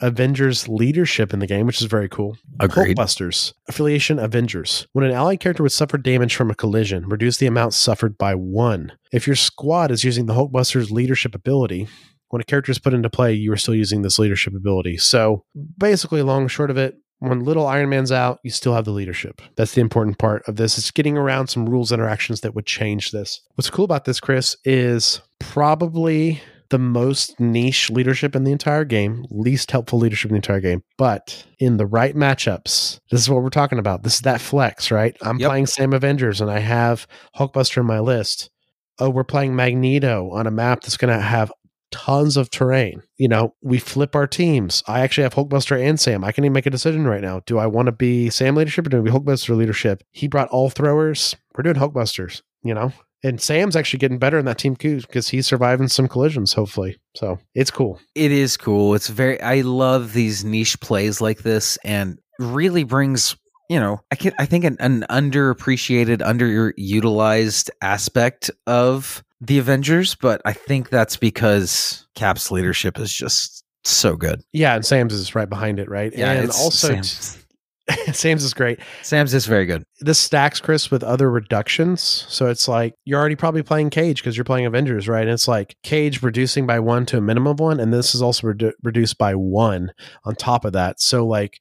Avengers leadership in the game, which is very cool. agreed. Hulkbusters. Affiliation Avengers. When an allied character would suffer damage from a collision, reduce the amount suffered by one. If your squad is using the Hulkbusters leadership ability, when a character is put into play, you are still using this leadership ability. So basically, long short of it, when little Iron Man's out, you still have the leadership. That's the important part of this. It's getting around some rules interactions that would change this. What's cool about this, Chris, is probably the most niche leadership in the entire game, least helpful leadership in the entire game. But in the right matchups, this is what we're talking about. This is that flex, right? I'm Yep. playing Sam Avengers and I have Hulkbuster in my list. Oh, we're playing Magneto on a map that's going to have tons of terrain. You know, we flip our teams. I actually have Hulkbuster and Sam. I can even make a decision right now. Do I want to be Sam leadership or do I be Hulkbuster leadership? He brought all throwers. We're doing Hulkbusters, you know? And Sam's actually getting better in that team too because he's surviving some collisions, hopefully. So it's cool. It is cool. It's very. I love these niche plays like this, and really brings. You know, I can. I think an, an underappreciated, underutilized aspect of the Avengers, but I think that's because Cap's leadership is just so good. Yeah, and Sam's is right behind it, right? Yeah, and also Sam's, Sam's is great. Sam's is very good. This stacks Chris with other reductions. So it's like you're already probably playing Cage because you're playing Avengers, right? And it's like Cage reducing by one to a minimum of one, and this is also redu- reduced by one on top of that. So like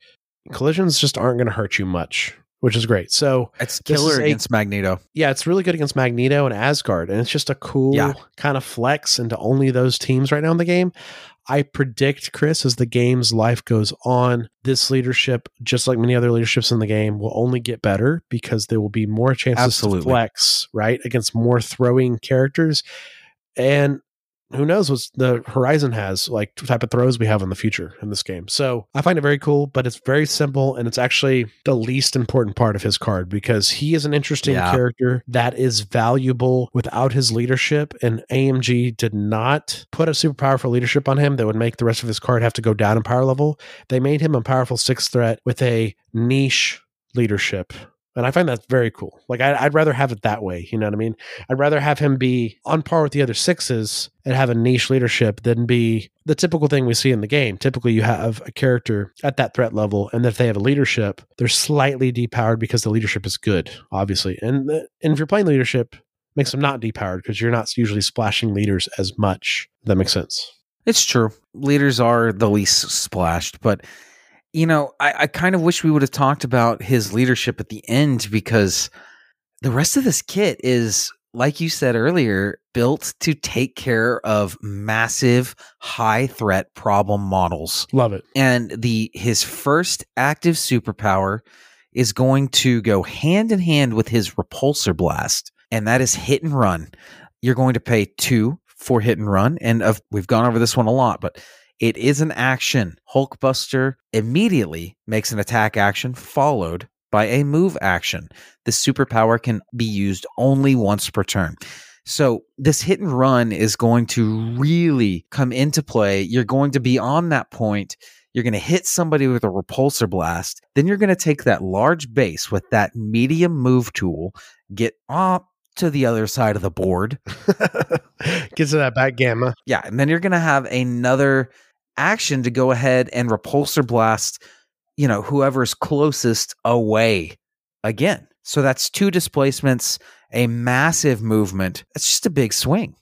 collisions just aren't going to hurt you much, which is great. So It's killer is a- against Magneto. yeah, it's really good against Magneto and Asgard, and it's just a cool Yeah. kind of flex into only those teams right now in the game. I predict, Chris, as the game's life goes on, this leadership, just like many other leaderships in the game, will only get better because there will be more chances Absolutely. to flex, right, against more throwing characters. And who knows what the horizon has, like type of throws we have in the future in this game. So I find it very cool, but it's very simple and it's actually the least important part of his card because he is an interesting Yeah. character that is valuable without his leadership. And AMG did not put a superpower for leadership on him that would make the rest of his card have to go down in power level. They made him a powerful sixth threat with a niche leadership. And I find that very cool. Like, I, I'd rather have it that way. You know what I mean? I'd rather have him be on par with the other sixes and have a niche leadership than be the typical thing we see in the game. Typically, you have a character at that threat level, and if they have a leadership, they're slightly depowered because the leadership is good, obviously. And and if you're playing leadership, makes them not depowered because you're not usually splashing leaders as much. That makes sense. It's true. Leaders are the least splashed, but you know, I, I kind of wish we would have talked about his leadership at the end because the rest of this kit is, like you said earlier, built to take care of massive high threat problem models. Love it. And the his first active superpower is going to go hand in hand with his repulsor blast, and that is hit and run. You're going to pay two for hit and run, and of, we've gone over this one a lot, but it is an action. Hulkbuster immediately makes an attack action followed by a move action. This superpower can be used only once per turn. So this hit and run is going to really come into play. You're going to be on that point. You're going to hit somebody with a repulsor blast. Then you're going to take that large base with that medium move tool, get up, to the other side of the board. Gets to that back gamma. Yeah, and then you're going to have another action to go ahead and repulsor blast, you know, whoever's closest away again. So that's two displacements, a massive movement. That's just a big swing.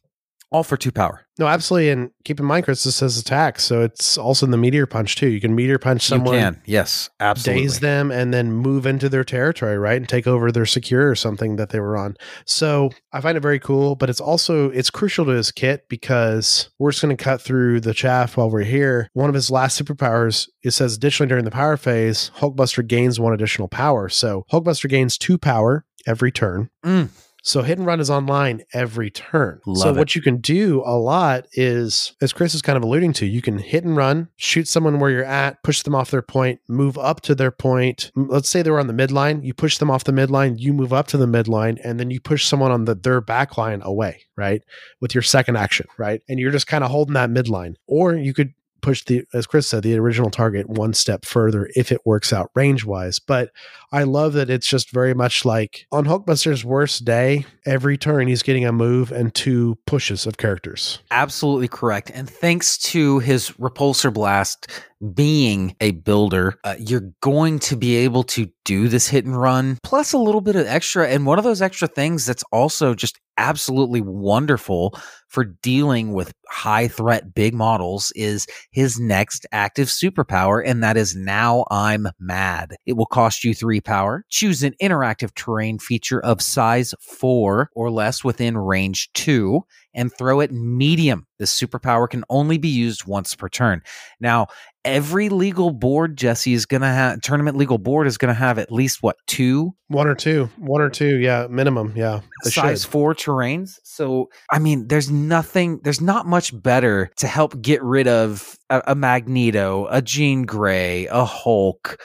All for two power. No, absolutely. And keep in mind, Chris, this says attack. So it's also in the meteor punch, too. You can meteor punch someone. You can. Yes, absolutely. Daze them and then move into their territory, right? And take over their secure or something that they were on. So I find it very cool, but it's also it's crucial to his kit because we're just going to cut through the chaff while we're here. One of his last superpowers, it says additionally during the power phase, Hulkbuster gains one additional power. So Hulkbuster gains two power every turn. Mm. So hit and run is online every turn. Love so it. what you can do a lot is, as Chris is kind of alluding to, you can hit and run, shoot someone where you're at, push them off their point, move up to their point. Let's say they were on the midline, you push them off the midline, you move up to the midline, and then you push someone on the their back line away, right? With your second action, right? And you're just kind of holding that midline. Or you could push the as chris said the original target one step further if it works out range wise but i love that it's just very much like on hulkbuster's worst day every turn he's getting a move and two pushes of characters Absolutely correct. And thanks to his repulsor blast being a builder, uh, you're going to be able to do this hit and run plus a little bit of extra. And one of those extra things that's also just absolutely wonderful for dealing with high threat big models is his next active superpower. And that is now I'm mad. It will cost you three power. Choose an interactive terrain feature of size four or less within range two and throw it medium. This superpower can only be used once per turn. Now, every legal board, Jesse, is going to have, tournament legal board is going to have at least what, two one or two one or two yeah minimum yeah size should. four terrains? So, I mean, there's nothing, there's not much better to help get rid of a, a Magneto, a Jean Grey, a Hulk.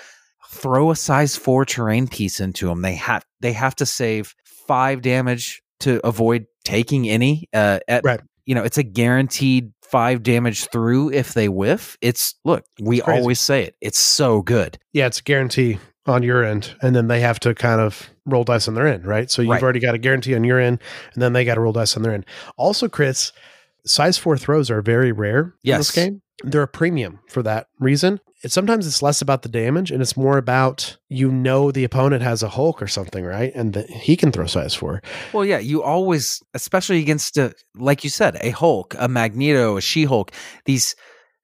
Throw a size four terrain piece into them. They have, they have to save five damage to avoid taking any. Uh, at, Right. You know, it's a guaranteed five damage through if they whiff. It's look, we crazy. always say it. It's so good. yeah it's a guarantee on your end and then they have to kind of roll dice on their end right so you've Right. already got a guarantee on your end and then they got to roll dice on their end also chris size four throws are very rare in this game. They're a premium for that reason. It sometimes it's less about the damage and it's more about you know the opponent has a hulk or something right? And that he can throw size four. Well, yeah, you always, especially against a, like you said, a Hulk, a Magneto, a She Hulk, these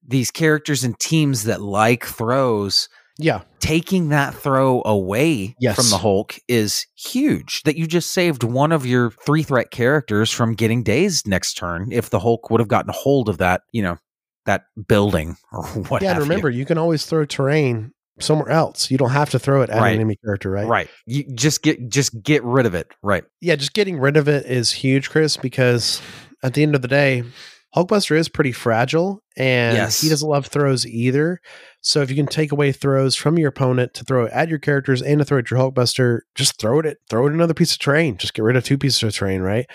these characters and teams that like throws, yeah taking that throw away Yes. from the Hulk is huge. That you just saved one of your three threat characters from getting dazed next turn if the Hulk would have gotten a hold of that, you know, that building or what yeah and have you. remember you. can always throw terrain somewhere else you don't have to throw it at Right. an enemy character right Right. You just get just get rid of it. Right. yeah, just getting rid of it is huge, Chris, because at the end of the day, Hulkbuster is pretty fragile and Yes. he doesn't love throws either. So if you can take away throws from your opponent to throw at your characters and to throw at your Hulkbuster, just throw it at throw it another piece of terrain. Just get rid of two pieces of terrain, right?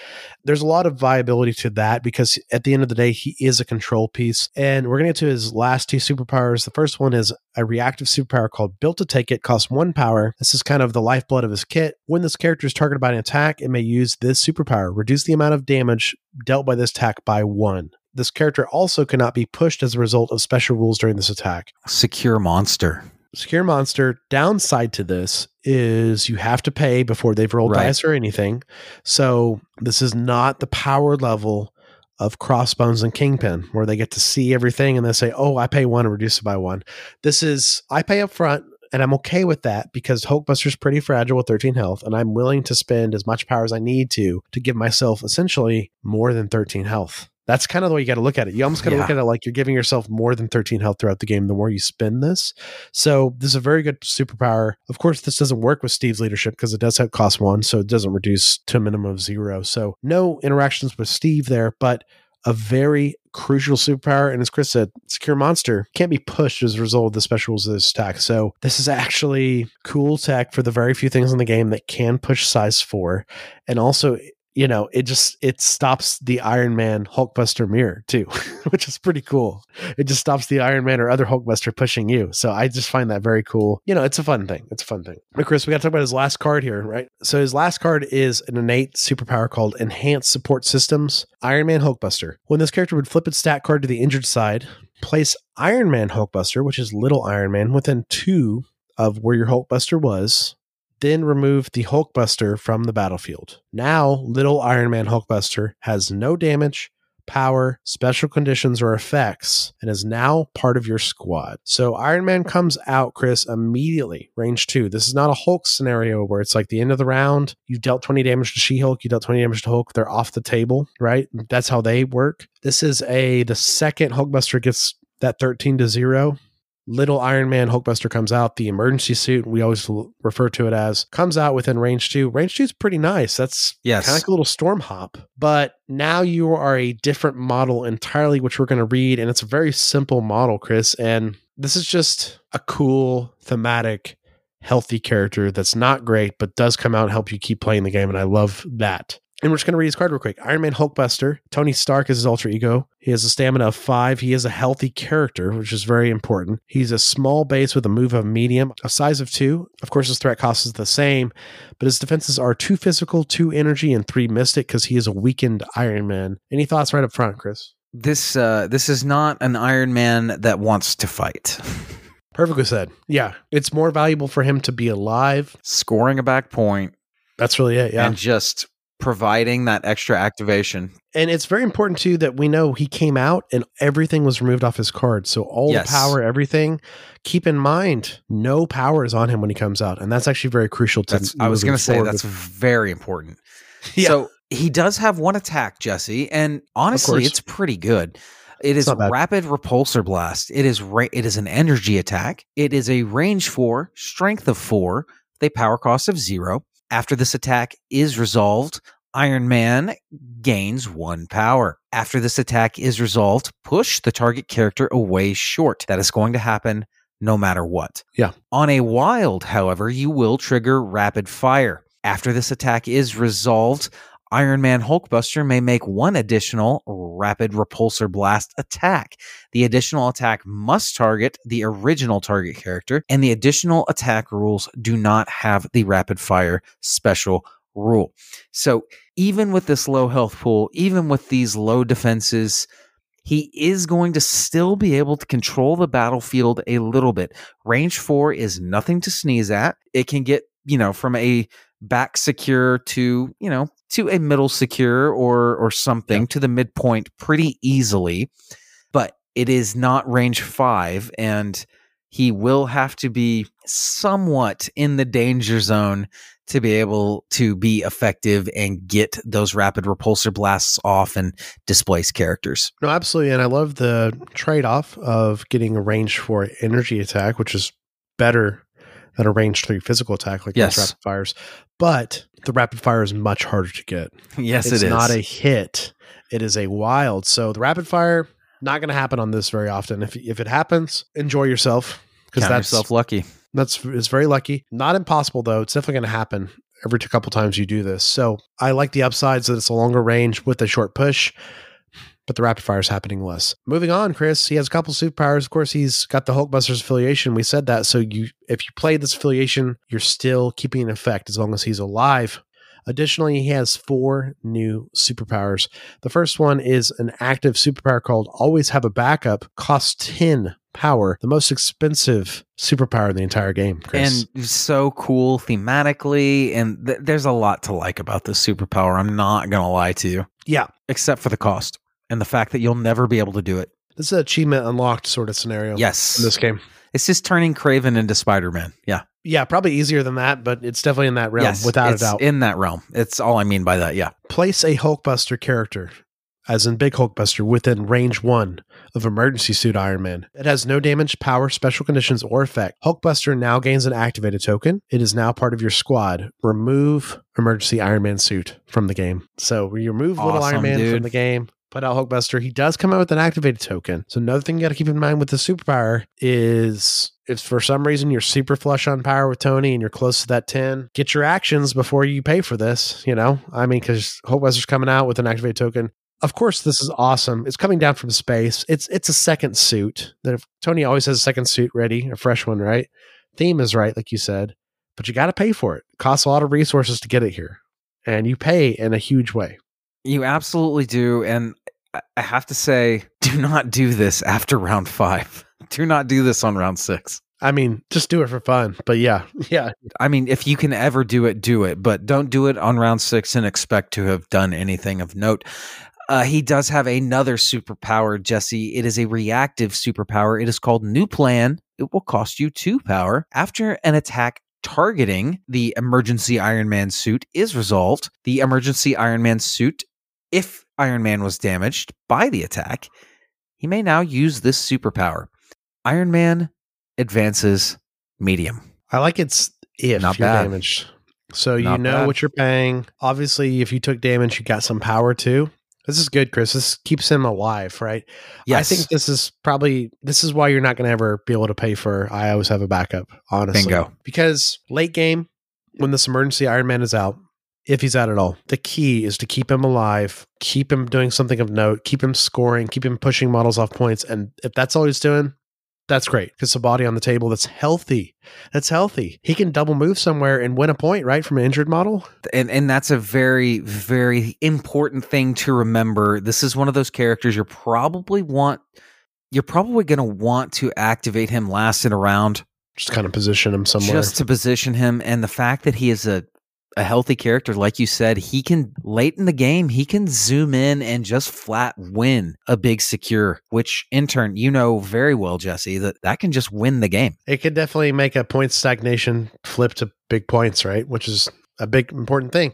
There's a lot of viability to that because at the end of the day, he is a control piece. And we're gonna get to his last two superpowers. The first one is a reactive superpower called Built to Take It, costs one power. This is kind of the lifeblood of his kit. When this character is targeted by an attack, it may use this superpower, reduce the amount of damage dealt by this attack by one. This character also cannot be pushed as a result of special rules during this attack. Secure monster. Secure Monster, downside to this is you have to pay before they've rolled Right. dice or anything. So this is not the power level of Crossbones and Kingpin, where they get to see everything and they say, Oh, I pay one and reduce it by one. This is I pay up front and I'm okay with that because Hulkbuster's pretty fragile with 13 health, and I'm willing to spend as much power as I need to to give myself essentially more than 13 health. That's kind of the way you got to look at it. You almost got to look at it like you're giving yourself more than 13 health throughout the game the more you spend this. So this is a very good superpower. Of course, this doesn't work with Steve's leadership because it does have cost one, so it doesn't reduce to a minimum of zero. So no interactions with Steve there, but a very crucial superpower. And as Chris said, Secure Monster can't be pushed as a result of the special rules of this attack. So this is actually cool tech for the very few things in the game that can push size four. And also you know, it just it stops the Iron Man Hulkbuster mirror too, which is pretty cool. It just stops the Iron Man or other Hulkbuster pushing you. So I just find that very cool. You know, it's a fun thing. It's a fun thing. But Chris, we got to talk about his last card here, right? So his last card is an innate superpower called Enhanced Support Systems Iron Man Hulkbuster. When this character would flip its stat card to the injured side, place Iron Man Hulkbuster, which is Little Iron Man, within two of where your Hulkbuster was, then remove the Hulkbuster from the battlefield. Now, Little Iron Man Hulkbuster has no damage, power, special conditions, or effects, and is now part of your squad. So Iron Man comes out, Chris, immediately, range two. This is not a Hulk scenario where it's like the end of the round, you dealt 20 damage to She Hulk, you dealt 20 damage to Hulk, they're off the table, right? That's how they work. This is a, the second Hulkbuster gets that 13 to 0 little Iron Man Hulkbuster comes out, the emergency suit, we always l- refer to it as, comes out within range two. Range two is pretty nice. That's Yes. kind of like a little storm hop. But now you are a different model entirely, which we're going to read. And it's a very simple model, Chris. And this is just a cool, thematic, healthy character that's not great, but does come out and help you keep playing the game. And I love that. And we're just going to read his card real quick. Iron Man Hulkbuster. Tony Stark is his alter ego. He has a stamina of five. He is a healthy character, which is very important. He's a small base with a move of medium, a size of two. Of course, his threat cost is the same, but his defenses are two physical, two energy, and three mystic because he is a weakened Iron Man. Any thoughts right up front, Chris? This uh, this is not an Iron Man that wants to fight. Perfectly said. Yeah. It's more valuable for him to be alive. Scoring a back point That's really it. Yeah. and just providing that extra activation. And it's very important too that we know he came out and everything was removed off his card. So all Yes. the power, everything. Keep in mind, no power is on him when he comes out, and that's actually very crucial to. That's I was going to say that's with- very important. Yeah. So he does have one attack, Jesse, and honestly, it's pretty good. It is rapid repulsor blast. It is ra- it is an energy attack. It is a range four, strength of four, with a power cost of zero. After this attack is resolved, Iron Man gains one power. After this attack is resolved, push the target character away short. That is going to happen no matter what. Yeah. On a wild, however, you will trigger rapid fire. After this attack is resolved, Iron Man Hulkbuster may make one additional rapid repulsor blast attack. The additional attack must target the original target character, and the additional attack rules do not have the rapid fire special rule. So, even with this low health pool, even with these low defenses, he is going to still be able to control the battlefield a little bit. Range four is nothing to sneeze at. It can get, you know, from a back secure to, you know, to a middle secure or or something to the midpoint pretty easily. But it is not range five, and he will have to be somewhat in the danger zone to be able to be effective and get those rapid repulsor blasts off and displace characters. No, absolutely. And I love the trade off of getting a range for energy attack, which is better than a range three physical attack like Yes. rapid fires. But the rapid fire is much harder to get. Yes, it's it is. not a hit. It is a wild. So the rapid fire not going to happen on this very often. If if it happens, enjoy yourself because that's yourself lucky. that's it's very lucky. Not impossible though. It's definitely going to happen every couple times you do this. So I like the upsides that it's a longer range with a short push, but the rapid fire is happening less. Moving on, Chris. He has a couple superpowers. Of course, he's got the Hulkbusters affiliation. We said that. So you, if you play this affiliation, you're still keeping an effect as long as he's alive. Additionally, he has four new superpowers. The first one is an active superpower called Always Have a Backup, costs 10 power, the most expensive superpower in the entire game, Chris. And so cool thematically. And th- there's a lot to like about this superpower. I'm not going to lie to you, yeah, except for the cost and the fact that you'll never be able to do it. this is an achievement unlocked sort of scenario Yes. in this game. It's just turning Kraven into Spider Man. Yeah. Yeah, probably easier than that, but it's definitely in that realm, yes. without a doubt. In that realm. It's all I mean by that. Yeah. Place a Hulkbuster character, as in Big Hulkbuster, within range one of Emergency Suit Iron Man. It has no damage, power, special conditions, or effect. Hulkbuster now gains an activated token. It is now part of your squad. Remove Emergency Iron Man suit from the game. So you remove Little Iron Man dude. from the game. Put out Hulkbuster. He does come out with an activated token. So another thing you got to keep in mind with the superpower is if for some reason you're super flush on power with Tony and you're close to that 10, get your actions before you pay for this, you know? I mean, because Hulkbuster's coming out with an activated token. Of course, this is awesome. It's coming down from space. It's it's a second suit. That if Tony always has a second suit ready, a fresh one, right? Theme is right, like you said, but you got to pay for it. it. Costs a lot of resources to get it here, and you pay in a huge way. You absolutely do, and I have to say, do not do this after round five. Do not do this on round six. I mean, just do it for fun. But yeah, yeah. I mean, if you can ever do it, do it. But don't do it on round six and expect to have done anything of note. Uh, he does have another superpower, Jesse. It is a reactive superpower. It is called New Plan. It will cost you two power. After an attack targeting the emergency Iron Man suit is resolved, the emergency Iron Man suit, if Iron Man was damaged by the attack, he may now use this superpower. Iron Man advances medium. I like it's if Not you're bad. damaged. So you Not know bad. what you're paying. Obviously, if you took damage, you got some power too. This is good, Chris. This keeps him alive, right? Yes. I think this is probably this is why you're not going to ever be able to pay for. I always have a backup, honestly. Bingo. Because late game, when this emergency Iron Man is out, if he's out at all, the key is to keep him alive, keep him doing something of note, keep him scoring, keep him pushing models off points, and if that's all he's doing, that's great. Because a body on the table that's healthy, that's healthy. He can double move somewhere and win a point, right, from an injured model. and and that's a very very important thing to remember this is one of those characters you're probably want you're probably going to want to activate him last in a round Just kind of position him somewhere. just to position him and the fact that he is a a healthy character like you said he can late in the game he can zoom in and just flat win a big secure which in turn you know very well jesse that that can just win the game it could definitely make a point stagnation flip to big points, right? Which is a big important thing.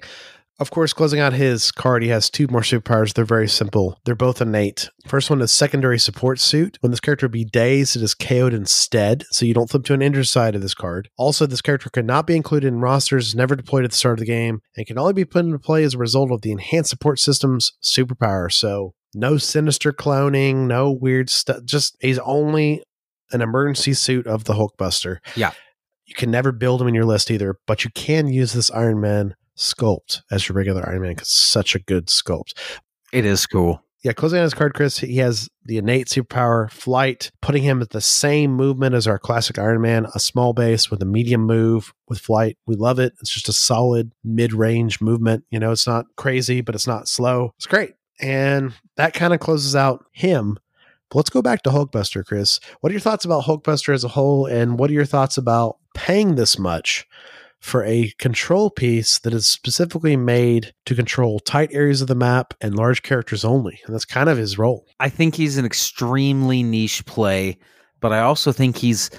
Of course, closing out his card, he has two more superpowers. They're very simple. They're both innate. First one is secondary support suit. When this character be dazed, it is KO'd instead, so you don't flip to an injured side of this card. Also, this character cannot be included in rosters, never deployed at the start of the game, and can only be put into play as a result of the enhanced support system's superpower. So no sinister cloning, no weird stuff. Just he's only an emergency suit of the Hulkbuster. Yeah. You can never build him in your list either, but you can use this Iron Man sculpt as your regular Iron Man because such a good sculpt. it is cool Yeah, closing on his card, Chris, he has the innate superpower flight, putting him at the same movement as our classic Iron Man, a small base with a medium move with flight. We love it. It's just a solid mid range movement. You know, it's not crazy, but it's not slow. It's great. And that kind of closes out him. But let's go back to Hulkbuster, Chris. What are your thoughts about Hulkbuster as a whole? And what are your thoughts about paying this much for a control piece that is specifically made to control tight areas of the map and large characters only? And that's kind of his role. I think he's an extremely niche play, but I also think he's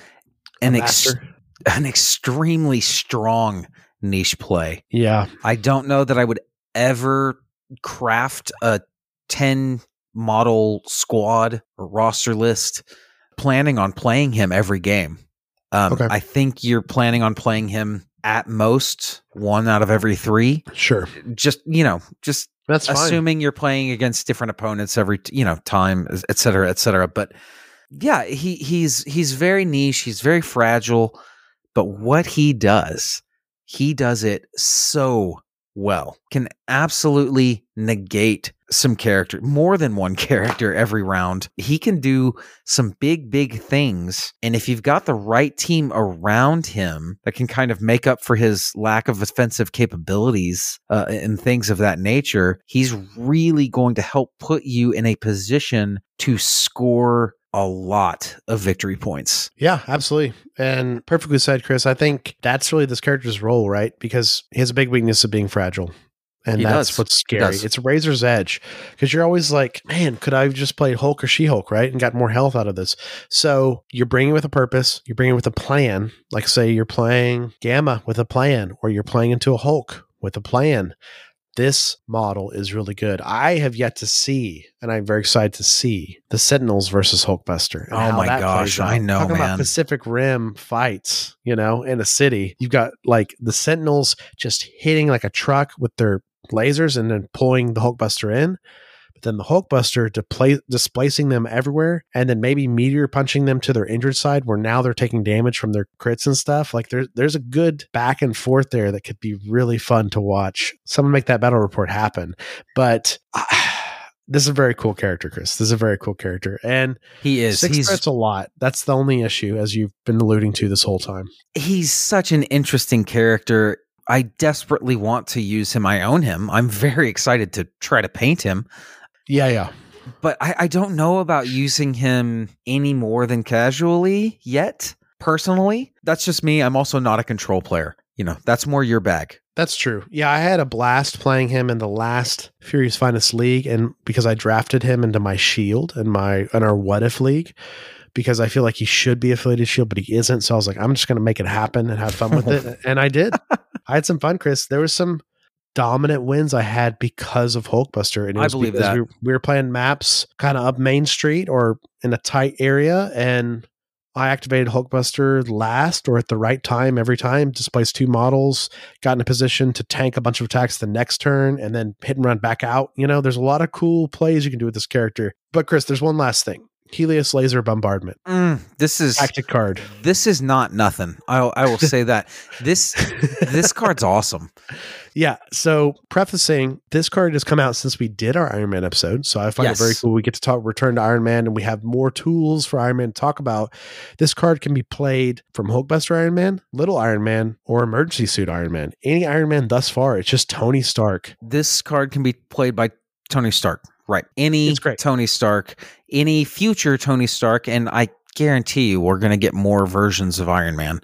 an ex- an extremely strong niche play. Yeah. I don't know that I would ever craft a 10 model squad or roster list planning on playing him every game. Um, Okay. I think you're planning on playing him at most one out of every three. Sure. Just, you know, just That's fine. assuming you're playing against different opponents every you know time et cetera et cetera but yeah he he's he's very niche he's very fragile but what he does he does it so well can absolutely negate some character more than one character every round. He can do some big big things and if you've got the right team around him that can kind of make up for his lack of offensive capabilities uh, and things of that nature he's really going to help put you in a position to score a lot of victory points Yeah, absolutely. And perfectly said, Chris. I think that's really this character's role, right? Because he has a big weakness of being fragile. And He that's does. what's scary. It's a razor's edge because you're always like, man, could I have just played Hulk or She Hulk, right? And got more health out of this. So you're bringing with a purpose, you're bringing with a plan. Like, say, you're playing Gamma with a plan, or you're playing into a Hulk with a plan. This model is really good. I have yet to see, and I'm very excited to see the Sentinels versus Hulkbuster. Oh my gosh. I know, Talking man. about Pacific Rim fights, you know, in a city. You've got like the Sentinels just hitting like a truck with their lasers and then pulling the Hulkbuster in. Then the Hulkbuster display, displacing them everywhere and then maybe meteor punching them to their injured side where now they're taking damage from their crits and stuff. Like there's there's a good back and forth there that could be really fun to watch. Someone make that battle report happen. But uh, this is a very cool character, Chris. This is a very cool character. And He is. six he's threats a lot. That's the only issue, as you've been alluding to this whole time. he's such an interesting character. I desperately want to use him. I own him. I'm very excited to try to paint him. Yeah, yeah. but I, I don't know about using him any more than casually yet. Personally, that's just me. I'm also not a control player. You know, that's more your bag. That's true. Yeah, I had a blast playing him in the last Fury's Finest League, and because I drafted him into my Shield and my and our What If League, because I feel like he should be affiliated Shield, but he isn't. So I was like, I'm just going to make it happen and have fun with it, and I did. I had some fun, Chris. There was some dominant wins I had because of Hulkbuster, and it I was believe that. We, we were playing maps kind of up Main Street or in a tight area, and I activated Hulkbuster last or at the right time every time, displaced two models, got in a position to tank a bunch of attacks the next turn, and then hit and run back out. You know, there's a lot of cool plays you can do with this character. But Chris, there's one last thing. Helios laser bombardment. Mm, this is Tactic card. this is not nothing. I I will say that this this card's awesome. Yeah. So prefacing, this card has come out since we did our Iron Man episode. So I find Yes. it very cool. We get to talk return to Iron Man and we have more tools for Iron Man to talk about. This card can be played from Hulkbuster Iron Man, Little Iron Man, or Emergency Suit Iron Man. Any Iron Man thus far, it's just Tony Stark. This card can be played by Tony Stark. Right. Any Tony Stark, any future Tony Stark, and I guarantee you we're gonna get more versions of Iron Man.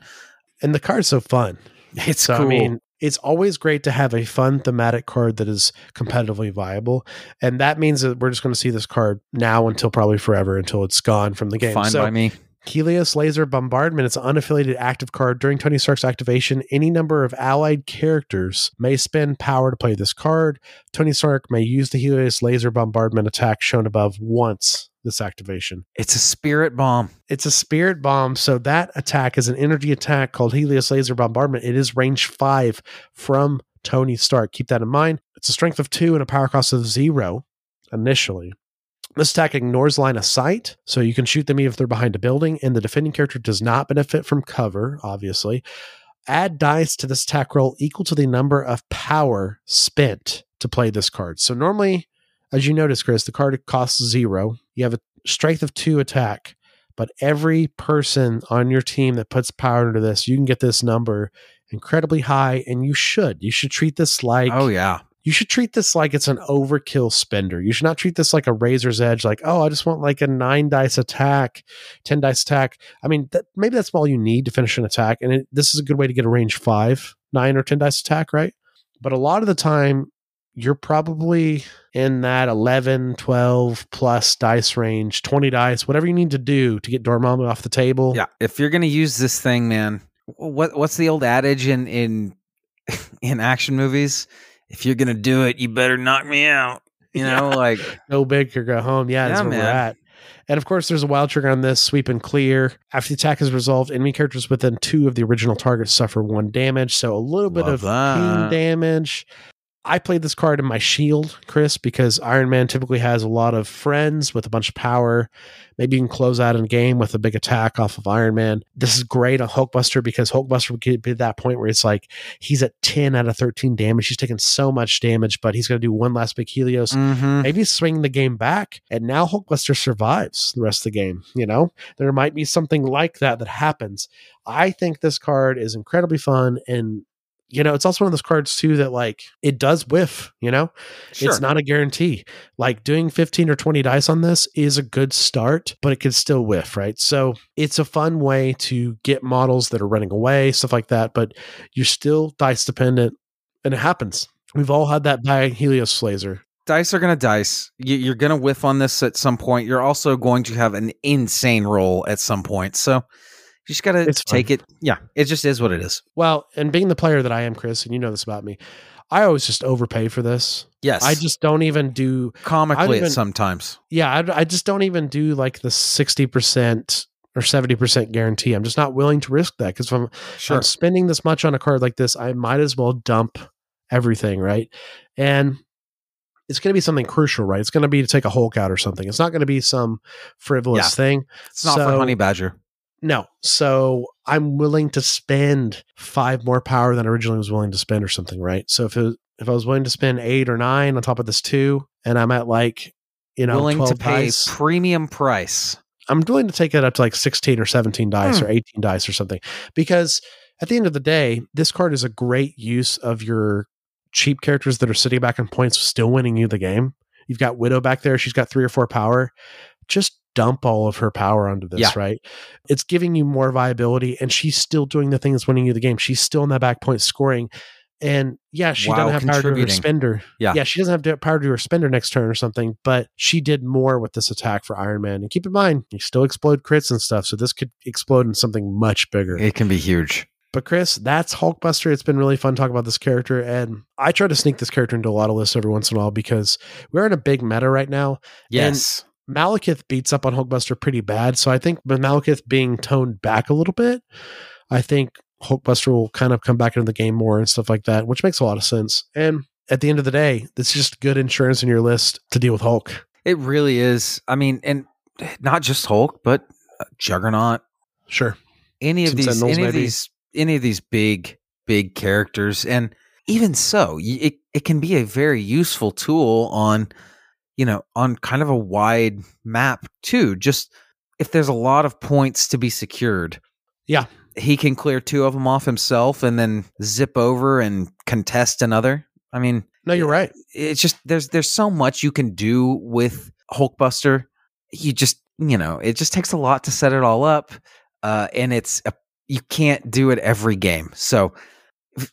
And the card's so fun. It's so cool. I mean, it's always great to have a fun thematic card that is competitively viable, and that means that we're just going to see this card now until probably forever until it's gone from the game. Fine so, by me. Helios Laser Bombardment. It's an unaffiliated active card. During Tony Stark's activation, any number of allied characters may spend power to play this card. Tony Stark may use the Helios Laser Bombardment attack shown above once this activation. It's a spirit bomb. It's a spirit bomb, so that attack is an energy attack called Helios Laser Bombardment. It is range five from Tony Stark. Keep that in mind. It's a strength of two and a power cost of zero initially. This attack ignores line of sight, so you can shoot them even if they're behind a building, and the defending character does not benefit from cover, obviously. Add dice to this attack roll equal to the number of power spent to play this card. So normally, as you notice, Chris, the card costs zero. You have a strength of two attack, but every person on your team that puts power into this, you can get this number incredibly high, and you should. You should treat this like oh yeah. You should treat this like it's an overkill spender. You should not treat this like a razor's edge, like, oh, I just want like a nine dice attack, 10 dice attack. I mean, that, maybe that's all you need to finish an attack. And it, this is a good way to get a range five, nine or 10 dice attack, right? But a lot of the time, you're probably in that 11, 12 plus dice range, 20 dice, whatever you need to do to get Dormammu off the table. Yeah. If you're gonna use this thing, man, what what's the old adage in in in action movies? If you're gonna do it, you better knock me out. You know, like go big or go home. Yeah, that's Yeah, where we're at. And of course, there's a wild trigger on this sweep and clear. After the attack is resolved, enemy characters within two of the original targets suffer one damage. So a little bit Love of that. pain damage. I played this card in my shield, Chris, because Iron Man typically has a lot of friends with a bunch of power. Maybe you can close out a game with a big attack off of Iron Man. This is great on Hulkbuster because Hulkbuster would get to that point where it's like he's at 10 out of 13 damage. He's taking so much damage, but he's going to do one last big Helios mhm. maybe swing the game back and now hulkbuster survives the rest of the game you know there might be something like that that happens i think this card is incredibly fun and you know it's also one of those cards too that like it does whiff you know Sure. it's not a guarantee like doing 15 or 20 dice on this is a good start but it could still whiff right so it's a fun way to get models that are running away stuff like that but you're still dice dependent and it happens we've all had that by helios laser dice are going to dice. You're going to whiff on this at some point. You're also going to have an insane roll at some point. So you just got to It's take fun. it. Yeah, it just is what it is. Well, and being the player that I am, Chris, and you know this about me, I always just overpay for this. Yes, I just don't even do. comically even- sometimes. Yeah, I, I just don't even do like the sixty percent or seventy percent guarantee. I'm just not willing to risk that because if I'm, if I'm spending this much on a card like this, I might as well dump everything, right? And it's going to be something crucial, right? It's going to be to take a Hulk out or something. It's not going to be some frivolous Yeah. thing. It's not for So- Honey Badger. No. So I'm willing to spend five more power than I originally was willing to spend or something, right? So if it, if I was willing to spend eight or nine on top of this two, and I'm at like, you know, Willing 12 to pay dice, premium price. I'm willing to take it up to like 16 or 17 dice Hmm. or 18 dice or something. Because at the end of the day, this card is a great use of your cheap characters that are sitting back in points, still winning you the game. You've got Widow back there. She's got three or four power. Just dump all of her power onto this, Yeah. right? It's giving you more viability, and she's still doing the thing that's winning you the game. She's still in that back point scoring. And yeah, she doesn't have power to her spender. Yeah. Yeah, she doesn't have to- power to her spender next turn or something, but she did more with this attack for Iron Man. And keep in mind, you still explode crits and stuff, so this could explode in something much bigger. It can be huge. But Chris, that's Hulkbuster. It's been really fun talking about this character, and I try to sneak this character into a lot of lists every once in a while because we're in a big meta right now. Yes. Malekith beats up on Hulkbuster pretty bad, so I think with Malekith being toned back a little bit, I think Hulkbuster will kind of come back into the game more and stuff like that, which makes a lot of sense. And at the end of the day, it's just good insurance in your list to deal with Hulk. It really is. I mean, and not just Hulk, but uh, Juggernaut. Sure. Any of Some these, any of these, any of these big, big characters, and even so, it it can be a very useful tool on, you know, on kind of a wide map too. Just if there's a lot of points to be secured, Yeah. he can clear two of them off himself and then zip over and contest another. I mean, No, you're right. it's just there's there's so much you can do with Hulkbuster. You just you know it just takes a lot to set it all up, uh, and it's a, you can't do it every game. So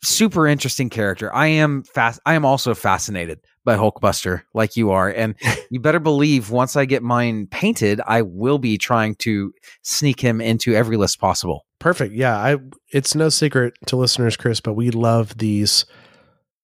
super interesting character. I am fast. I am also fascinated by Hulkbuster, like you are, and you better believe once I get mine painted, I will be trying to sneak him into every list possible. Perfect. Yeah, I it's no secret to listeners, Chris, but we love these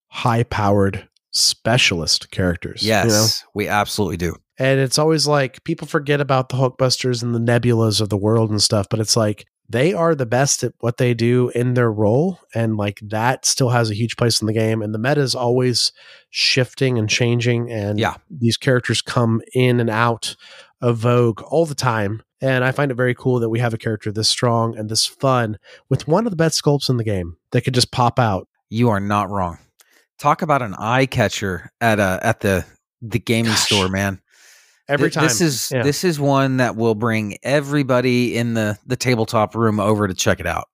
high-powered specialist characters. you Yes, know? we absolutely do. And it's always like people forget about the Hulkbusters and the Nebulas of the world and stuff, but it's like they are the best at what they do in their role. And like that still has a huge place in the game. And the meta is always shifting and changing. And Yeah. these characters come in and out of vogue all the time. And I find it very cool that we have a character this strong and this fun with one of the best sculpts in the game that could just pop out. You are not wrong. Talk about an eye catcher at a at the the gaming Gosh. store, man. Every Th- time. This is Yeah. this is one that will bring everybody in the the tabletop room over to check it out.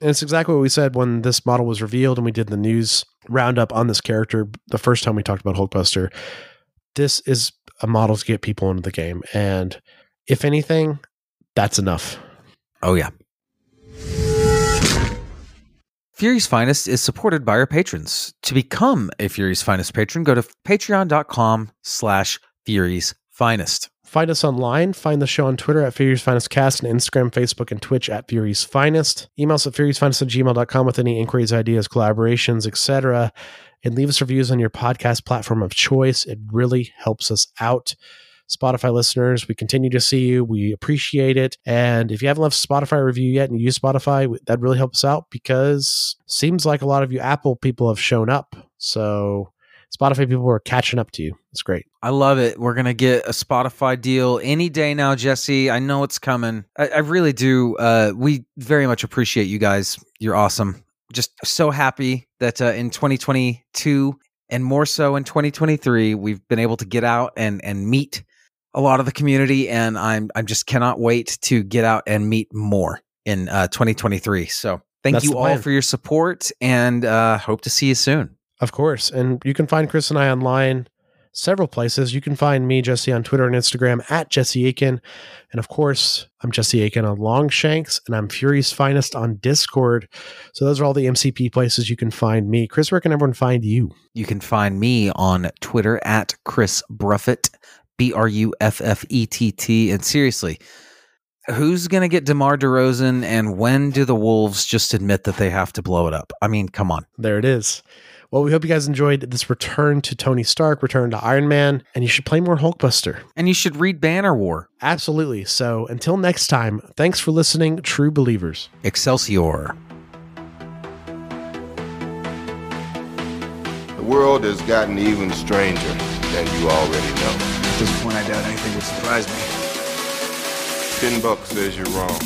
And it's exactly what we said when this model was revealed and we did the news roundup on this character the first time we talked about Hulkbuster. This is a model to get people into the game. And if anything, that's enough. Oh yeah. Fury's Finest is supported by our patrons. To become a Fury's Finest patron, go to patreon.com slash Fury's Finest. Find us online. Find the show on Twitter at Fury's Finest Cast and Instagram, Facebook, and Twitch at Fury's Finest. Email us at furiousfinest at gmail.com with any inquiries, ideas, collaborations, etc. And leave us reviews on your podcast platform of choice. It really helps us out. Spotify listeners, we continue to see you. We appreciate it. And if you haven't left Spotify review yet and you use Spotify, that really helps us out because seems like a lot of you Apple people have shown up. So Spotify people are catching up to you. It's great. I love it. We're gonna get a Spotify deal any day now, Jesse. I know it's coming. I, I really do. Uh, we very much appreciate you guys. You're awesome. Just so happy that uh, in 2022 and more so in 2023, we've been able to get out and and meet a lot of the community, and I'm I just cannot wait to get out and meet more in uh, 2023. So thank That's you all for your support, and uh, hope to see you soon. Of course. And you can find Chris and I online several places. You can find me, Jesse, on Twitter and Instagram at Jesse Aiken. And of course, I'm Jesse Aiken on Longshanks and I'm Fury's Finest on Discord. So those are all the MCP places you can find me. Chris, where can everyone find you? You can find me on Twitter at Chris Bruffett, B R U F F E T T. And seriously, who's going to get DeMar DeRozan and when do the Wolves just admit that they have to blow it up? I mean, come on. There it is. Well, we hope you guys enjoyed this return to Tony Stark, return to Iron Man, and you should play more Hulkbuster. And you should read Banner War, Absolutely. So until next time, thanks for listening, true believers. Excelsior. The The world has gotten even stranger than you already know. At this point, I doubt anything would surprise me. Ten bucks says you're wrong.